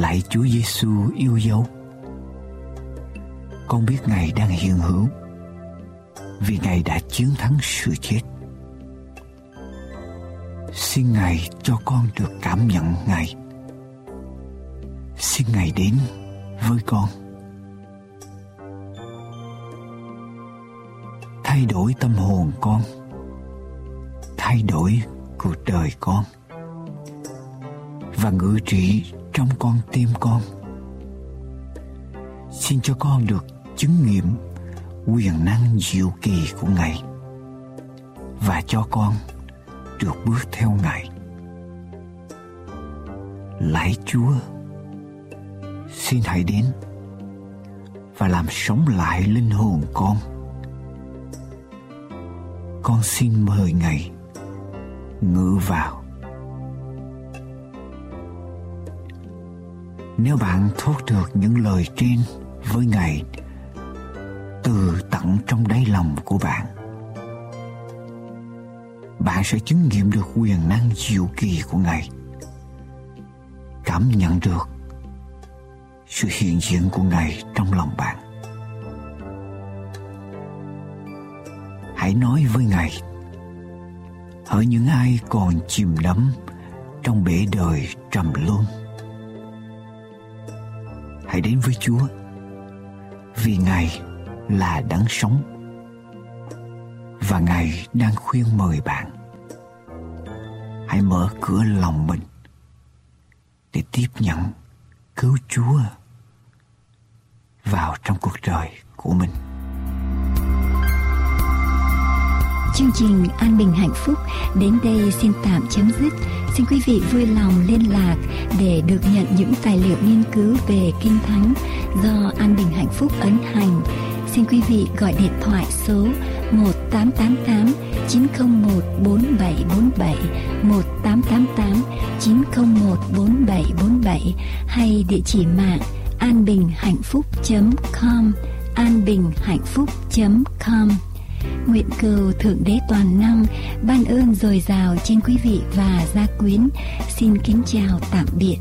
Lạy Chúa Giêsu yêu dấu. Con biết Ngài đang hiện hữu, Vì Ngài đã chiến thắng sự chết. Xin Ngài cho con được cảm nhận Ngài. Xin Ngài đến với con. Thay đổi tâm hồn con. Thay đổi cuộc đời con. Và ngự trị trong con tim con. Xin cho con được chứng nghiệm quyền năng diệu kỳ của ngài và cho con được bước theo ngài. Lạy chúa, xin hãy đến và làm sống lại linh hồn con. Con xin mời ngài ngự vào. Nếu bạn thốt được những lời trên với Ngài từ tận trong đáy lòng của bạn, bạn sẽ chứng nghiệm được quyền năng diệu kỳ của Ngài. Cảm nhận được sự hiện diện của Ngài trong lòng bạn. Hãy nói với Ngài Hỡi những ai còn chìm đắm trong bể đời trầm luân hãy đến với Chúa, vì Ngài là đấng sống, và Ngài đang khuyên mời bạn hãy mở cửa lòng mình để tiếp nhận cứu Chúa vào trong cuộc đời của mình. Chương trình An Bình Hạnh Phúc đến đây xin tạm chấm dứt. Xin quý vị vui lòng liên lạc để được nhận những tài liệu nghiên cứu về Kinh Thánh do An Bình Hạnh Phúc ấn hành. Xin quý vị gọi điện thoại số 1888 901 4747 1888 901 4747 hay địa chỉ mạng anbinhhạnhphúc.com anbinhhạnhphúc.com Nguyện cầu Thượng Đế Toàn Năng ban ơn dồi dào trên quý vị và gia quyến. Xin kính chào tạm biệt.